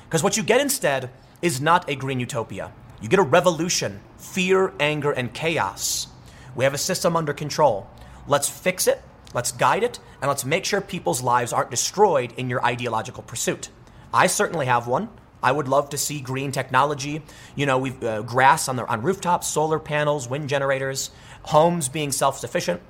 Because what you get instead is not a green utopia. You get a revolution, fear, anger, and chaos. We have a system under control. Let's fix it, let's guide it, and let's make sure people's lives aren't destroyed in your ideological pursuit. I certainly have one. I would love to see green technology. You know, we've uh, grass on the on rooftops, solar panels, wind generators, homes being self-sufficient.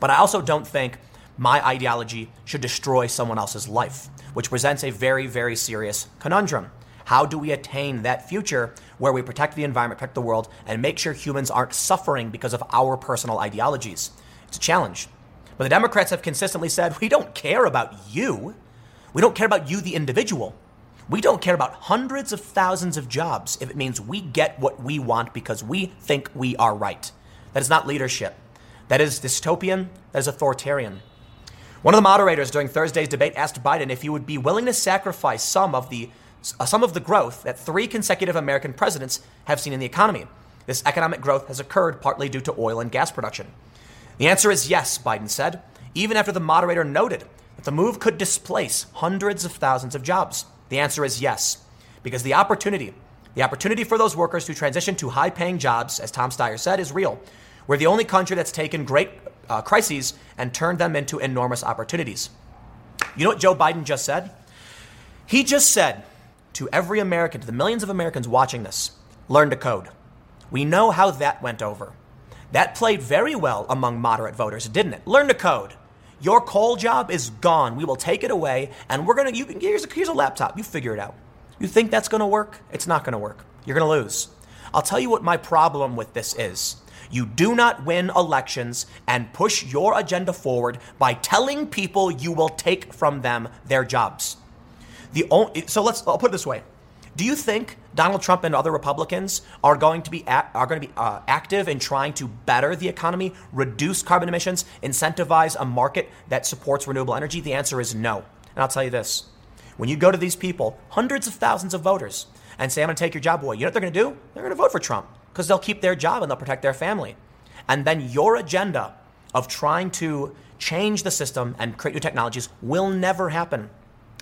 But I also don't think my ideology should destroy someone else's life, which presents a very, very serious conundrum. How do we attain that future where we protect the environment, protect the world, and make sure humans aren't suffering because of our personal ideologies? It's a challenge. But the Democrats have consistently said, we don't care about you. We don't care about you, the individual. We don't care about hundreds of thousands of jobs if it means we get what we want because we think we are right. That is not leadership. That is dystopian. That is authoritarian. One of the moderators during Thursday's debate asked Biden if he would be willing to sacrifice some of the some of the growth that three consecutive American presidents have seen in the economy. This economic growth has occurred partly due to oil and gas production. The answer is yes, Biden said, even after the moderator noted that the move could displace hundreds of thousands of jobs. The answer is yes, because the opportunity, the opportunity for those workers to transition to high paying jobs, as Tom Steyer said, is real. We're the only country that's taken great uh, crises and turned them into enormous opportunities. You know what Joe Biden just said? He just said to every American, to the millions of Americans watching this, learn to code. We know how that went over. That played very well among moderate voters, didn't it? Learn to code. Your coal job is gone. We will take it away, and we're gonna. You can here's a, here's a laptop. You figure it out. You think that's gonna work? It's not gonna work. You're gonna lose. I'll tell you what my problem with this is. You do not win elections and push your agenda forward by telling people you will take from them their jobs. The only, so let's I'll put it this way. Do you think Donald Trump and other Republicans are going to be are going to be uh, active in trying to better the economy, reduce carbon emissions, incentivize a market that supports renewable energy? The answer is no. And I'll tell you this: when you go to these people, hundreds of thousands of voters, and say, "I'm going to take your job away," you know what they're going to do? They're going to vote for Trump because they'll keep their job and they'll protect their family. And then your agenda of trying to change the system and create new technologies will never happen.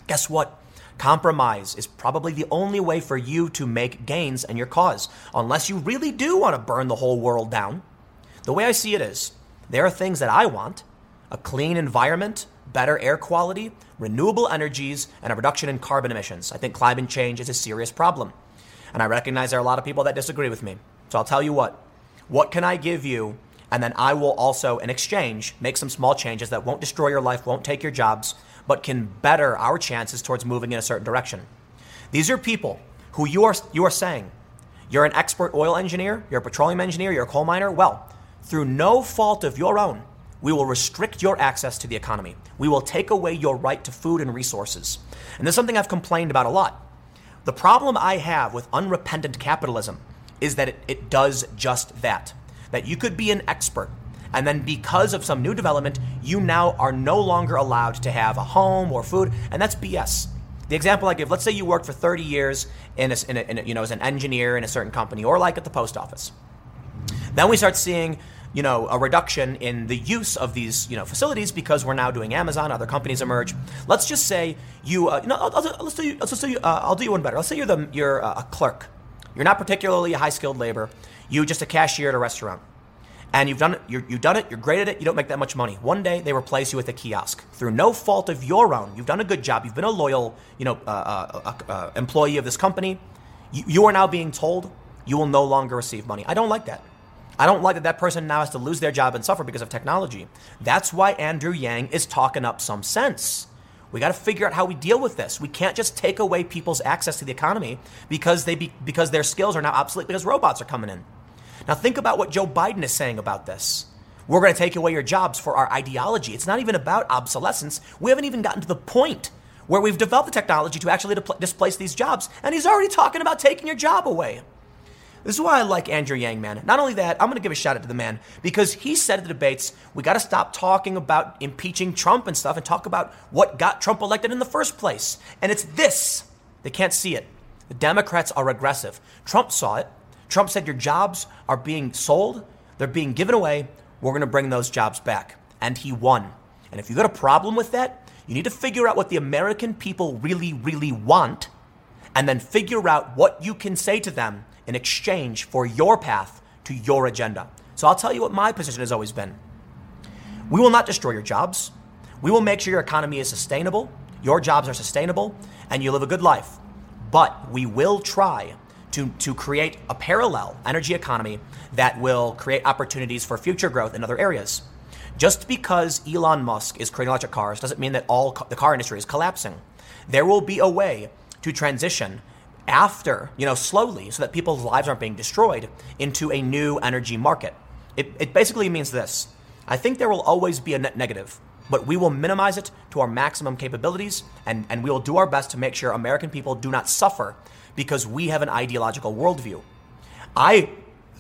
Guess what? Compromise is probably the only way for you to make gains in your cause, unless you really do want to burn the whole world down. The way I see it is there are things that I want a clean environment, better air quality, renewable energies, and a reduction in carbon emissions. I think climate change is a serious problem. And I recognize there are a lot of people that disagree with me. So I'll tell you what. What can I give you? And then I will also, in exchange, make some small changes that won't destroy your life, won't take your jobs, but can better our chances towards moving in a certain direction. These are people who you are, you are saying, you're an expert oil engineer, you're a petroleum engineer, you're a coal miner. Well, through no fault of your own, we will restrict your access to the economy. We will take away your right to food and resources. And this is something I've complained about a lot. The problem I have with unrepentant capitalism is that it, it does just that. That you could be an expert and then because of some new development, you now are no longer allowed to have a home or food, and that's BS. The example I give, let's say you worked for 30 years in a, in a, in a, you know, as an engineer in a certain company or like at the post office. Then we start seeing you know, a reduction in the use of these, you know, facilities because we're now doing Amazon, other companies emerge. Let's just say you, uh, you I'll, I'll, let's do, let's do, uh, I'll do you one better. Let's say you're the, you're a clerk. You're not particularly high skilled labor. You're just a cashier at a restaurant and you've done it, you have done it, you're great at it, you don't make that much money. One day they replace you with a kiosk through no fault of your own. You've done a good job. You've been a loyal, you know, uh, uh, uh, uh, employee of this company. You, you are now being told you will no longer receive money. I don't like that. I don't like that that person now has to lose their job and suffer because of technology. That's why Andrew Yang is talking up some sense. We got to figure out how we deal with this. We can't just take away people's access to the economy because they be, because their skills are now obsolete because robots are coming in. Now, think about what Joe Biden is saying about this. We're going to take away your jobs for our ideology. It's not even about obsolescence. We haven't even gotten to the point where we've developed the technology to actually displace these jobs. And he's already talking about taking your job away. This is why I like Andrew Yang, man. Not only that, I'm going to give a shout out to the man because he said at the debates, we got to stop talking about impeaching Trump and stuff and talk about what got Trump elected in the first place. And it's this. They can't see it. The Democrats are regressive. Trump saw it. Trump said your jobs are being sold, they're being given away. We're going to bring those jobs back. And he won. And if you've got a problem with that, you need to figure out what the American people really, really want and then figure out what you can say to them in exchange for your path to your agenda. So I'll tell you what my position has always been. We will not destroy your jobs. We will make sure your economy is sustainable, your jobs are sustainable, and you live a good life. But we will try to, to create a parallel energy economy that will create opportunities for future growth in other areas. Just because Elon Musk is creating electric cars doesn't mean that all the car industry is collapsing. There will be a way to transition after, you know, slowly, so that people's lives aren't being destroyed, into a new energy market. It, it basically means this I think there will always be a net negative, but we will minimize it to our maximum capabilities, and, and we will do our best to make sure American people do not suffer because we have an ideological worldview. I,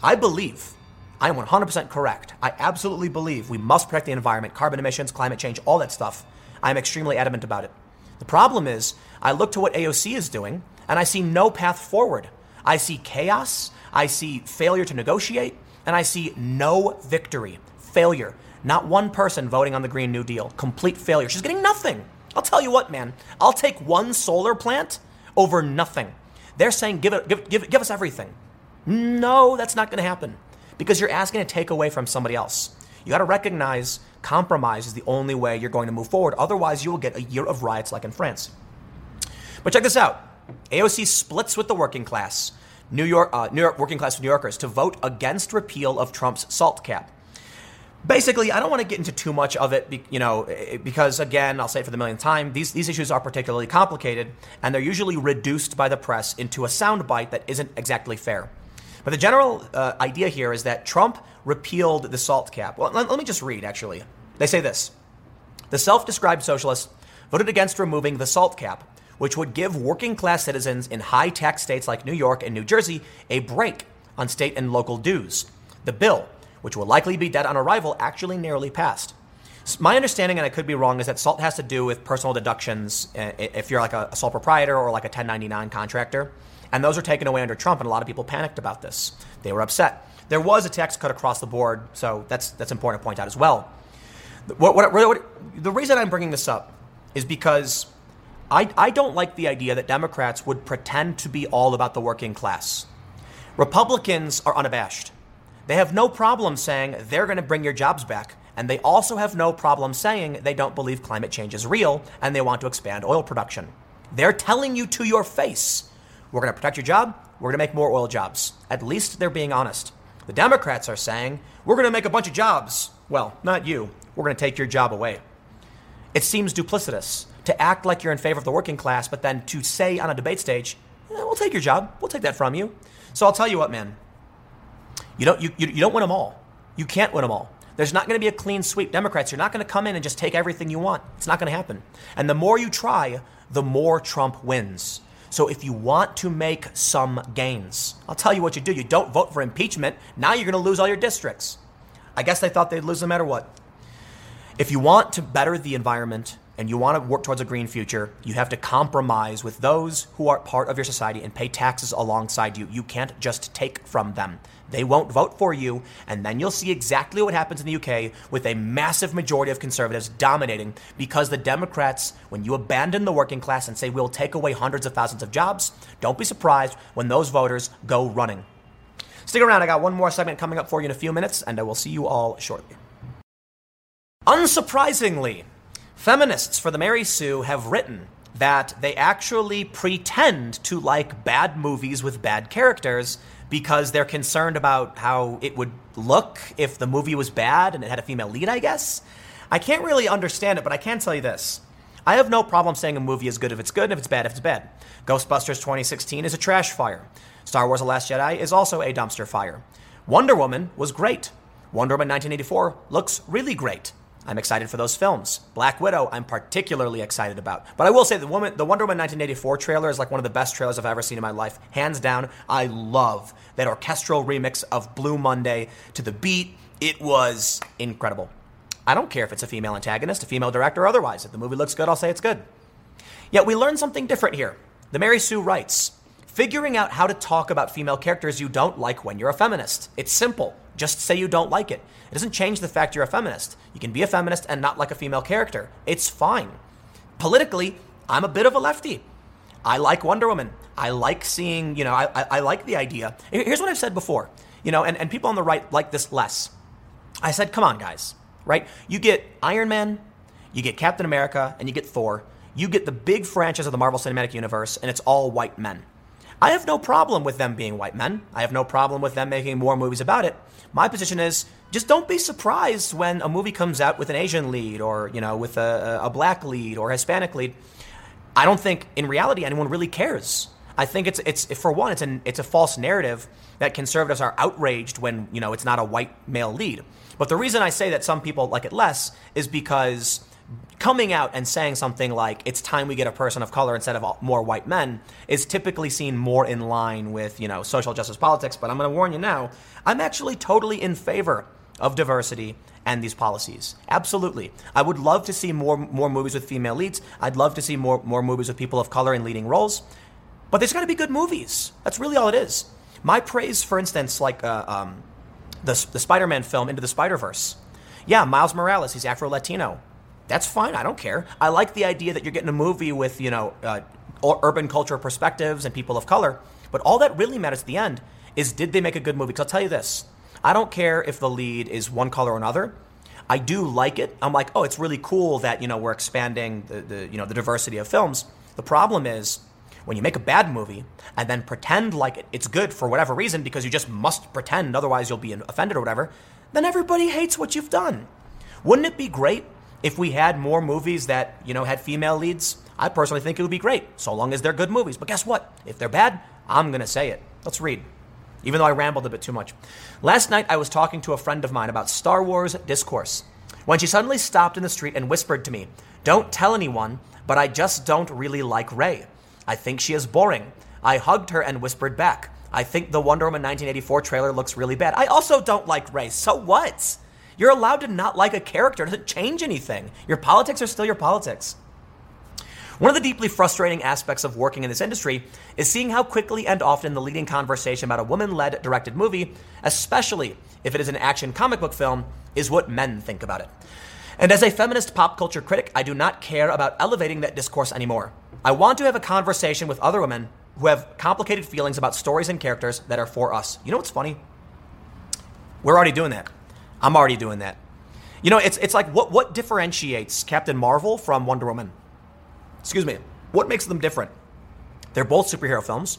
I believe, I am 100% correct. I absolutely believe we must protect the environment, carbon emissions, climate change, all that stuff. I am extremely adamant about it. The problem is, I look to what AOC is doing, and I see no path forward. I see chaos, I see failure to negotiate, and I see no victory. Failure. Not one person voting on the Green New Deal. Complete failure. She's getting nothing. I'll tell you what, man. I'll take one solar plant over nothing. They're saying, give, it, give, give, give us everything. No, that's not going to happen because you're asking to take away from somebody else. You got to recognize compromise is the only way you're going to move forward. Otherwise, you will get a year of riots like in France. But check this out AOC splits with the working class, New York, uh, New York working class New Yorkers, to vote against repeal of Trump's SALT cap. Basically, I don't want to get into too much of it, you know, because again, I'll say it for the millionth time, these, these issues are particularly complicated, and they're usually reduced by the press into a soundbite that isn't exactly fair. But the general uh, idea here is that Trump repealed the SALT cap. Well, let, let me just read, actually. They say this The self described socialists voted against removing the SALT cap, which would give working class citizens in high tax states like New York and New Jersey a break on state and local dues. The bill, which will likely be dead on arrival, actually nearly passed. My understanding, and I could be wrong, is that SALT has to do with personal deductions uh, if you're like a sole proprietor or like a 1099 contractor. And those are taken away under Trump, and a lot of people panicked about this. They were upset. There was a tax cut across the board, so that's, that's important to point out as well. What, what, what, the reason I'm bringing this up is because I, I don't like the idea that Democrats would pretend to be all about the working class. Republicans are unabashed. They have no problem saying they're going to bring your jobs back. And they also have no problem saying they don't believe climate change is real and they want to expand oil production. They're telling you to your face, we're going to protect your job, we're going to make more oil jobs. At least they're being honest. The Democrats are saying, we're going to make a bunch of jobs. Well, not you. We're going to take your job away. It seems duplicitous to act like you're in favor of the working class, but then to say on a debate stage, eh, we'll take your job, we'll take that from you. So I'll tell you what, man. You don't, you, you, don't win them all. You can't win them all. There's not going to be a clean sweep. Democrats, you're not going to come in and just take everything you want. It's not going to happen. And the more you try, the more Trump wins. So if you want to make some gains, I'll tell you what you do. You don't vote for impeachment. Now you're going to lose all your districts. I guess they thought they'd lose no matter what. If you want to better the environment, and you want to work towards a green future, you have to compromise with those who are part of your society and pay taxes alongside you. You can't just take from them. They won't vote for you, and then you'll see exactly what happens in the UK with a massive majority of conservatives dominating because the Democrats, when you abandon the working class and say we'll take away hundreds of thousands of jobs, don't be surprised when those voters go running. Stick around, I got one more segment coming up for you in a few minutes, and I will see you all shortly. Unsurprisingly, Feminists for the Mary Sue have written that they actually pretend to like bad movies with bad characters because they're concerned about how it would look if the movie was bad and it had a female lead, I guess. I can't really understand it, but I can tell you this. I have no problem saying a movie is good if it's good and if it's bad if it's bad. Ghostbusters 2016 is a trash fire. Star Wars The Last Jedi is also a dumpster fire. Wonder Woman was great. Wonder Woman 1984 looks really great. I'm excited for those films. Black Widow, I'm particularly excited about. But I will say the woman, the Wonder Woman 1984 trailer is like one of the best trailers I've ever seen in my life, hands down. I love that orchestral remix of Blue Monday to the beat. It was incredible. I don't care if it's a female antagonist, a female director, or otherwise. If the movie looks good, I'll say it's good. Yet we learn something different here. The Mary Sue writes, figuring out how to talk about female characters you don't like when you're a feminist. It's simple. Just say you don't like it. It doesn't change the fact you're a feminist. You can be a feminist and not like a female character. It's fine. Politically, I'm a bit of a lefty. I like Wonder Woman. I like seeing, you know, I, I, I like the idea. Here's what I've said before, you know, and, and people on the right like this less. I said, come on, guys, right? You get Iron Man, you get Captain America, and you get Thor. You get the big franchise of the Marvel Cinematic Universe, and it's all white men. I have no problem with them being white men. I have no problem with them making more movies about it. My position is just don't be surprised when a movie comes out with an Asian lead or, you know, with a, a black lead or Hispanic lead. I don't think in reality anyone really cares. I think it's it's for one it's an it's a false narrative that conservatives are outraged when, you know, it's not a white male lead. But the reason I say that some people like it less is because coming out and saying something like it's time we get a person of color instead of more white men is typically seen more in line with you know social justice politics. But i'm going to warn you now i'm actually totally in favor of diversity and these policies. Absolutely. I would love to see more more movies with female leads. I'd love to see more more movies with people of color in leading roles. But there's got to be good movies. That's really all it is. My praise for instance like uh, um, the, the spider-man film into the spider-verse. Yeah miles morales he's afro-latino that's fine. I don't care. I like the idea that you're getting a movie with, you know, uh, urban culture perspectives and people of color. But all that really matters at the end is did they make a good movie? Because I'll tell you this I don't care if the lead is one color or another. I do like it. I'm like, oh, it's really cool that, you know, we're expanding the, the you know, the diversity of films. The problem is when you make a bad movie and then pretend like it's good for whatever reason because you just must pretend, otherwise you'll be offended or whatever, then everybody hates what you've done. Wouldn't it be great if we had more movies that, you know, had female leads, I personally think it would be great, so long as they're good movies. But guess what? If they're bad, I'm going to say it. Let's read. Even though I rambled a bit too much. Last night, I was talking to a friend of mine about Star Wars discourse when she suddenly stopped in the street and whispered to me, Don't tell anyone, but I just don't really like Rey. I think she is boring. I hugged her and whispered back, I think the Wonder Woman 1984 trailer looks really bad. I also don't like Rey, So what? You're allowed to not like a character. It doesn't change anything. Your politics are still your politics. One of the deeply frustrating aspects of working in this industry is seeing how quickly and often the leading conversation about a woman led directed movie, especially if it is an action comic book film, is what men think about it. And as a feminist pop culture critic, I do not care about elevating that discourse anymore. I want to have a conversation with other women who have complicated feelings about stories and characters that are for us. You know what's funny? We're already doing that. I'm already doing that. You know, it's it's like what what differentiates Captain Marvel from Wonder Woman? Excuse me. What makes them different? They're both superhero films.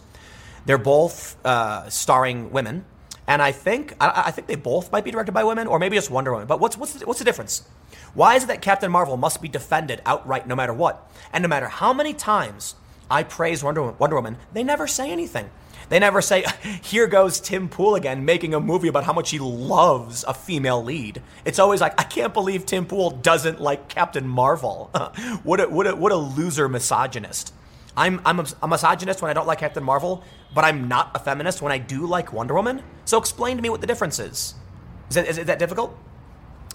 They're both uh, starring women, and I think I, I, think they both might be directed by women, or maybe just Wonder Woman. But what's what's the, what's the difference? Why is it that Captain Marvel must be defended outright no matter what, and no matter how many times I praise Wonder Wonder Woman they never say anything. They never say, here goes Tim Pool again making a movie about how much he loves a female lead. It's always like, I can't believe Tim Pool doesn't like Captain Marvel. what, a, what, a, what a loser misogynist. I'm, I'm a misogynist when I don't like Captain Marvel, but I'm not a feminist when I do like Wonder Woman. So explain to me what the difference is. Is that, is that difficult?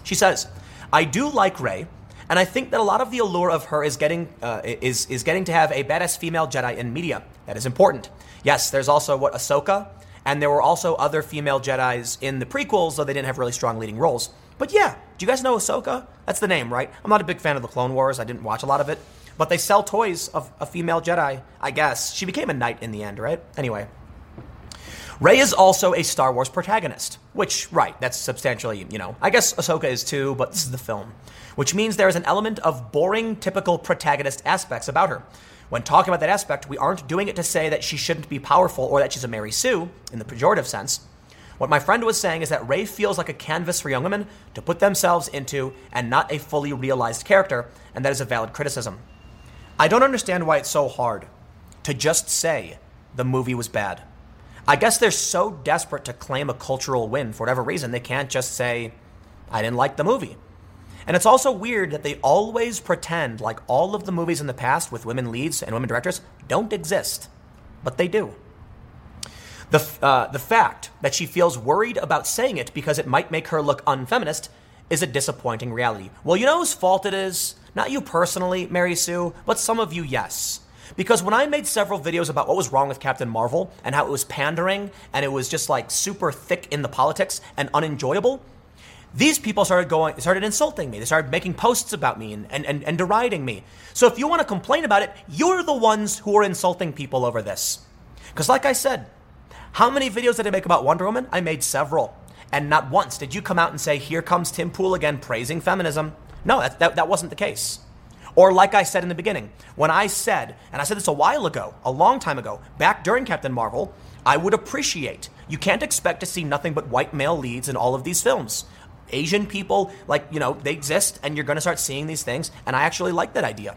She says, I do like Rey, and I think that a lot of the allure of her is getting uh, is is getting to have a badass female Jedi in media. That is important. Yes, there's also what Ahsoka, and there were also other female Jedi's in the prequels, though they didn't have really strong leading roles. But yeah, do you guys know Ahsoka? That's the name, right? I'm not a big fan of the Clone Wars. I didn't watch a lot of it, but they sell toys of a female Jedi. I guess she became a knight in the end, right? Anyway. Rey is also a Star Wars protagonist, which, right, that's substantially, you know, I guess Ahsoka is too, but this is the film which means there is an element of boring, typical protagonist aspects about her. When talking about that aspect, we aren't doing it to say that she shouldn't be powerful or that she's a Mary Sue in the pejorative sense. What my friend was saying is that Rey feels like a canvas for young women to put themselves into and not a fully realized character, and that is a valid criticism. I don't understand why it's so hard to just say the movie was bad. I guess they're so desperate to claim a cultural win for whatever reason, they can't just say, I didn't like the movie. And it's also weird that they always pretend like all of the movies in the past with women leads and women directors don't exist, but they do. The, uh, the fact that she feels worried about saying it because it might make her look unfeminist is a disappointing reality. Well, you know whose fault it is? Not you personally, Mary Sue, but some of you, yes. Because when I made several videos about what was wrong with Captain Marvel and how it was pandering and it was just like super thick in the politics and unenjoyable, these people started going started insulting me. They started making posts about me and, and, and, and deriding me. So if you want to complain about it, you're the ones who are insulting people over this. Because like I said, how many videos did I make about Wonder Woman? I made several. And not once did you come out and say, here comes Tim Pool again praising feminism. No, that, that, that wasn't the case. Or, like I said in the beginning, when I said, and I said this a while ago, a long time ago, back during Captain Marvel, I would appreciate. You can't expect to see nothing but white male leads in all of these films. Asian people, like, you know, they exist, and you're to start seeing these things, and I actually like that idea.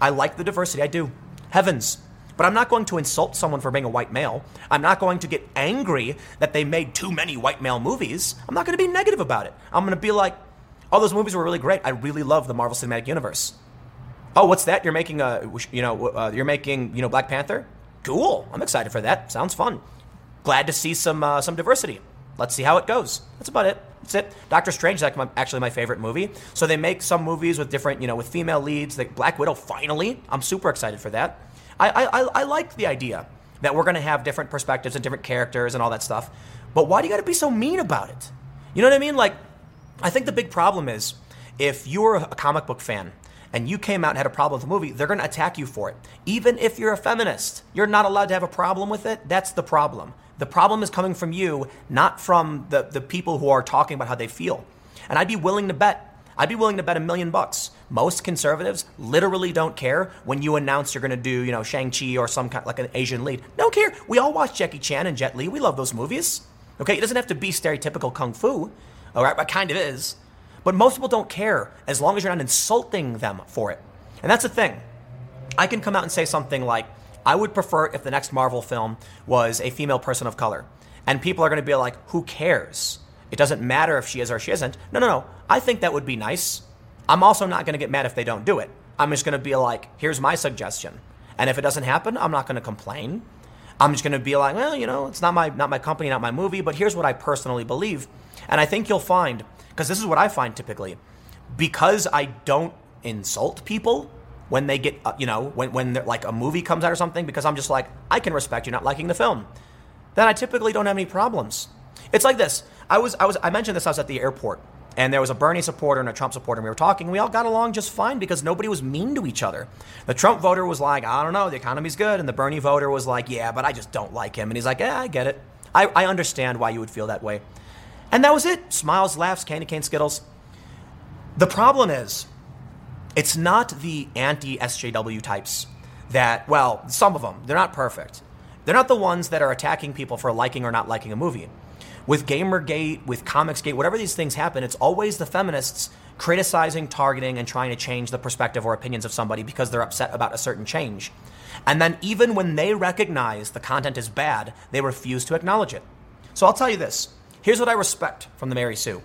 I like the diversity, I do. Heavens. But I'm not going to insult someone for being a white male. I'm not going to get angry that they made too many white male movies. I'm not going to be negative about it. I'm going to be like, oh, those movies were really great. I really love the Marvel Cinematic Universe. Oh, what's that? You're making a, you know, uh, you're making, you know, Black Panther. Cool. I'm excited for that. Sounds fun. Glad to see some uh, some diversity. Let's see how it goes. That's about it. That's it. Doctor Strange is actually my favorite movie. So they make some movies with different, you know, with female leads. Like Black Widow, finally. I'm super excited for that. I I, I like the idea that we're going to have different perspectives and different characters and all that stuff. But why do you got to be so mean about it? You know what I mean? Like, I think the big problem is if you're a comic book fan and you came out and had a problem with the movie, they're going to attack you for it. Even if you're a feminist, you're not allowed to have a problem with it. That's the problem. The problem is coming from you, not from the, the people who are talking about how they feel. And I'd be willing to bet, I'd be willing to bet a million bucks. Most conservatives literally don't care when you announce you're going to do, you know, Shang-Chi or some kind like an Asian lead. Don't care. We all watch Jackie Chan and Jet Li. We love those movies. Okay, it doesn't have to be stereotypical kung fu. All right, but kind of is. But most people don't care as long as you're not insulting them for it. And that's the thing. I can come out and say something like, I would prefer if the next Marvel film was a female person of color. And people are going to be like, who cares? It doesn't matter if she is or she isn't. No, no, no. I think that would be nice. I'm also not going to get mad if they don't do it. I'm just going to be like, here's my suggestion. And if it doesn't happen, I'm not going to complain. I'm just going to be like, well, you know, it's not my not my company, not my movie, but here's what I personally believe. And I think you'll find because this is what I find typically. Because I don't insult people when they get, uh, you know, when, when like a movie comes out or something, because I'm just like, I can respect you not liking the film, then I typically don't have any problems. It's like this. I was, I was, I mentioned this. I was at the airport, and there was a Bernie supporter and a Trump supporter, and we were talking. And we all got along just fine because nobody was mean to each other. The Trump voter was like, I don't know, the economy's good, and the Bernie voter was like, Yeah, but I just don't like him. And he's like, Yeah, I get it. I, I understand why you would feel that way. And that was it. Smiles, laughs, candy cane skittles. The problem is, it's not the anti SJW types that, well, some of them, they're not perfect. They're not the ones that are attacking people for liking or not liking a movie. With Gamergate, with Comicsgate, whatever these things happen, it's always the feminists criticizing, targeting, and trying to change the perspective or opinions of somebody because they're upset about a certain change. And then, even when they recognize the content is bad, they refuse to acknowledge it. So I'll tell you this Here's what I respect from the Mary Sue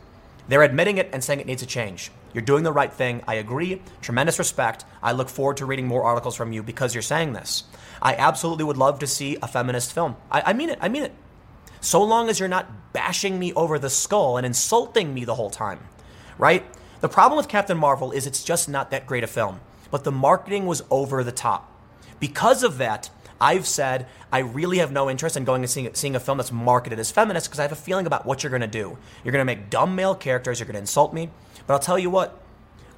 they're admitting it and saying it needs a change. You're doing the right thing. I agree. Tremendous respect. I look forward to reading more articles from you because you're saying this. I absolutely would love to see a feminist film. I, I mean it. I mean it. So long as you're not bashing me over the skull and insulting me the whole time, right? The problem with Captain Marvel is it's just not that great a film, but the marketing was over the top. Because of that, I've said I really have no interest in going and seeing, seeing a film that's marketed as feminist because I have a feeling about what you're going to do. You're going to make dumb male characters, you're going to insult me. But I'll tell you what,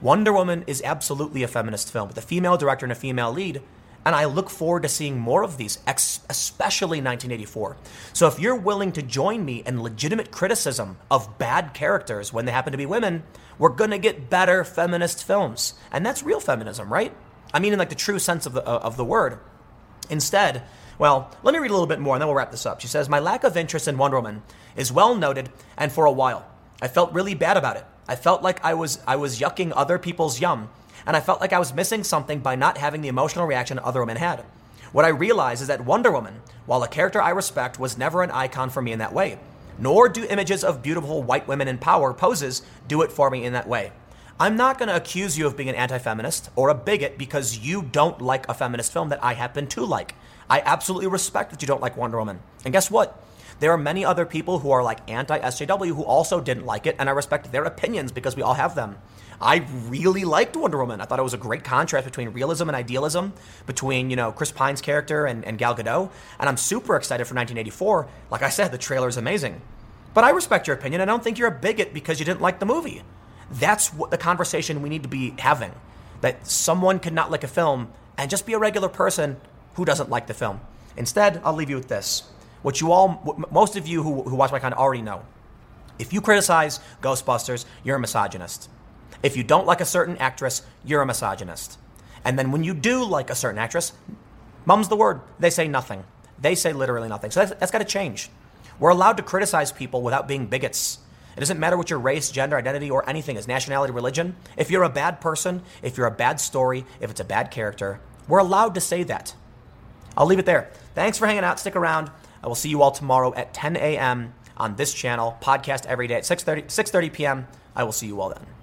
Wonder Woman is absolutely a feminist film with a female director and a female lead. And I look forward to seeing more of these, especially 1984. So if you're willing to join me in legitimate criticism of bad characters when they happen to be women, we're going to get better feminist films. And that's real feminism, right? I mean, in like the true sense of the, of the word. Instead, well, let me read a little bit more and then we'll wrap this up. She says, My lack of interest in Wonder Woman is well noted and for a while. I felt really bad about it. I felt like I was I was yucking other people's yum, and I felt like I was missing something by not having the emotional reaction other women had. What I realize is that Wonder Woman, while a character I respect, was never an icon for me in that way. Nor do images of beautiful white women in power poses do it for me in that way. I'm not going to accuse you of being an anti feminist or a bigot because you don't like a feminist film that I happen to like. I absolutely respect that you don't like Wonder Woman. And guess what? There are many other people who are like anti SJW who also didn't like it, and I respect their opinions because we all have them. I really liked Wonder Woman. I thought it was a great contrast between realism and idealism, between, you know, Chris Pine's character and, and Gal Gadot. And I'm super excited for 1984. Like I said, the trailer is amazing. But I respect your opinion. I don't think you're a bigot because you didn't like the movie. That's what the conversation we need to be having. That someone could not like a film and just be a regular person who doesn't like the film. Instead, I'll leave you with this. What you all, what most of you who, who watch my content already know. If you criticize Ghostbusters, you're a misogynist. If you don't like a certain actress, you're a misogynist. And then when you do like a certain actress, mum's the word, they say nothing. They say literally nothing. So that's, that's got to change. We're allowed to criticize people without being bigots. It doesn't matter what your race, gender, identity, or anything is, nationality, religion. If you're a bad person, if you're a bad story, if it's a bad character, we're allowed to say that. I'll leave it there. Thanks for hanging out. Stick around. I will see you all tomorrow at 10 a.m. on this channel, podcast every day at 6.30, 6.30 p.m. I will see you all then.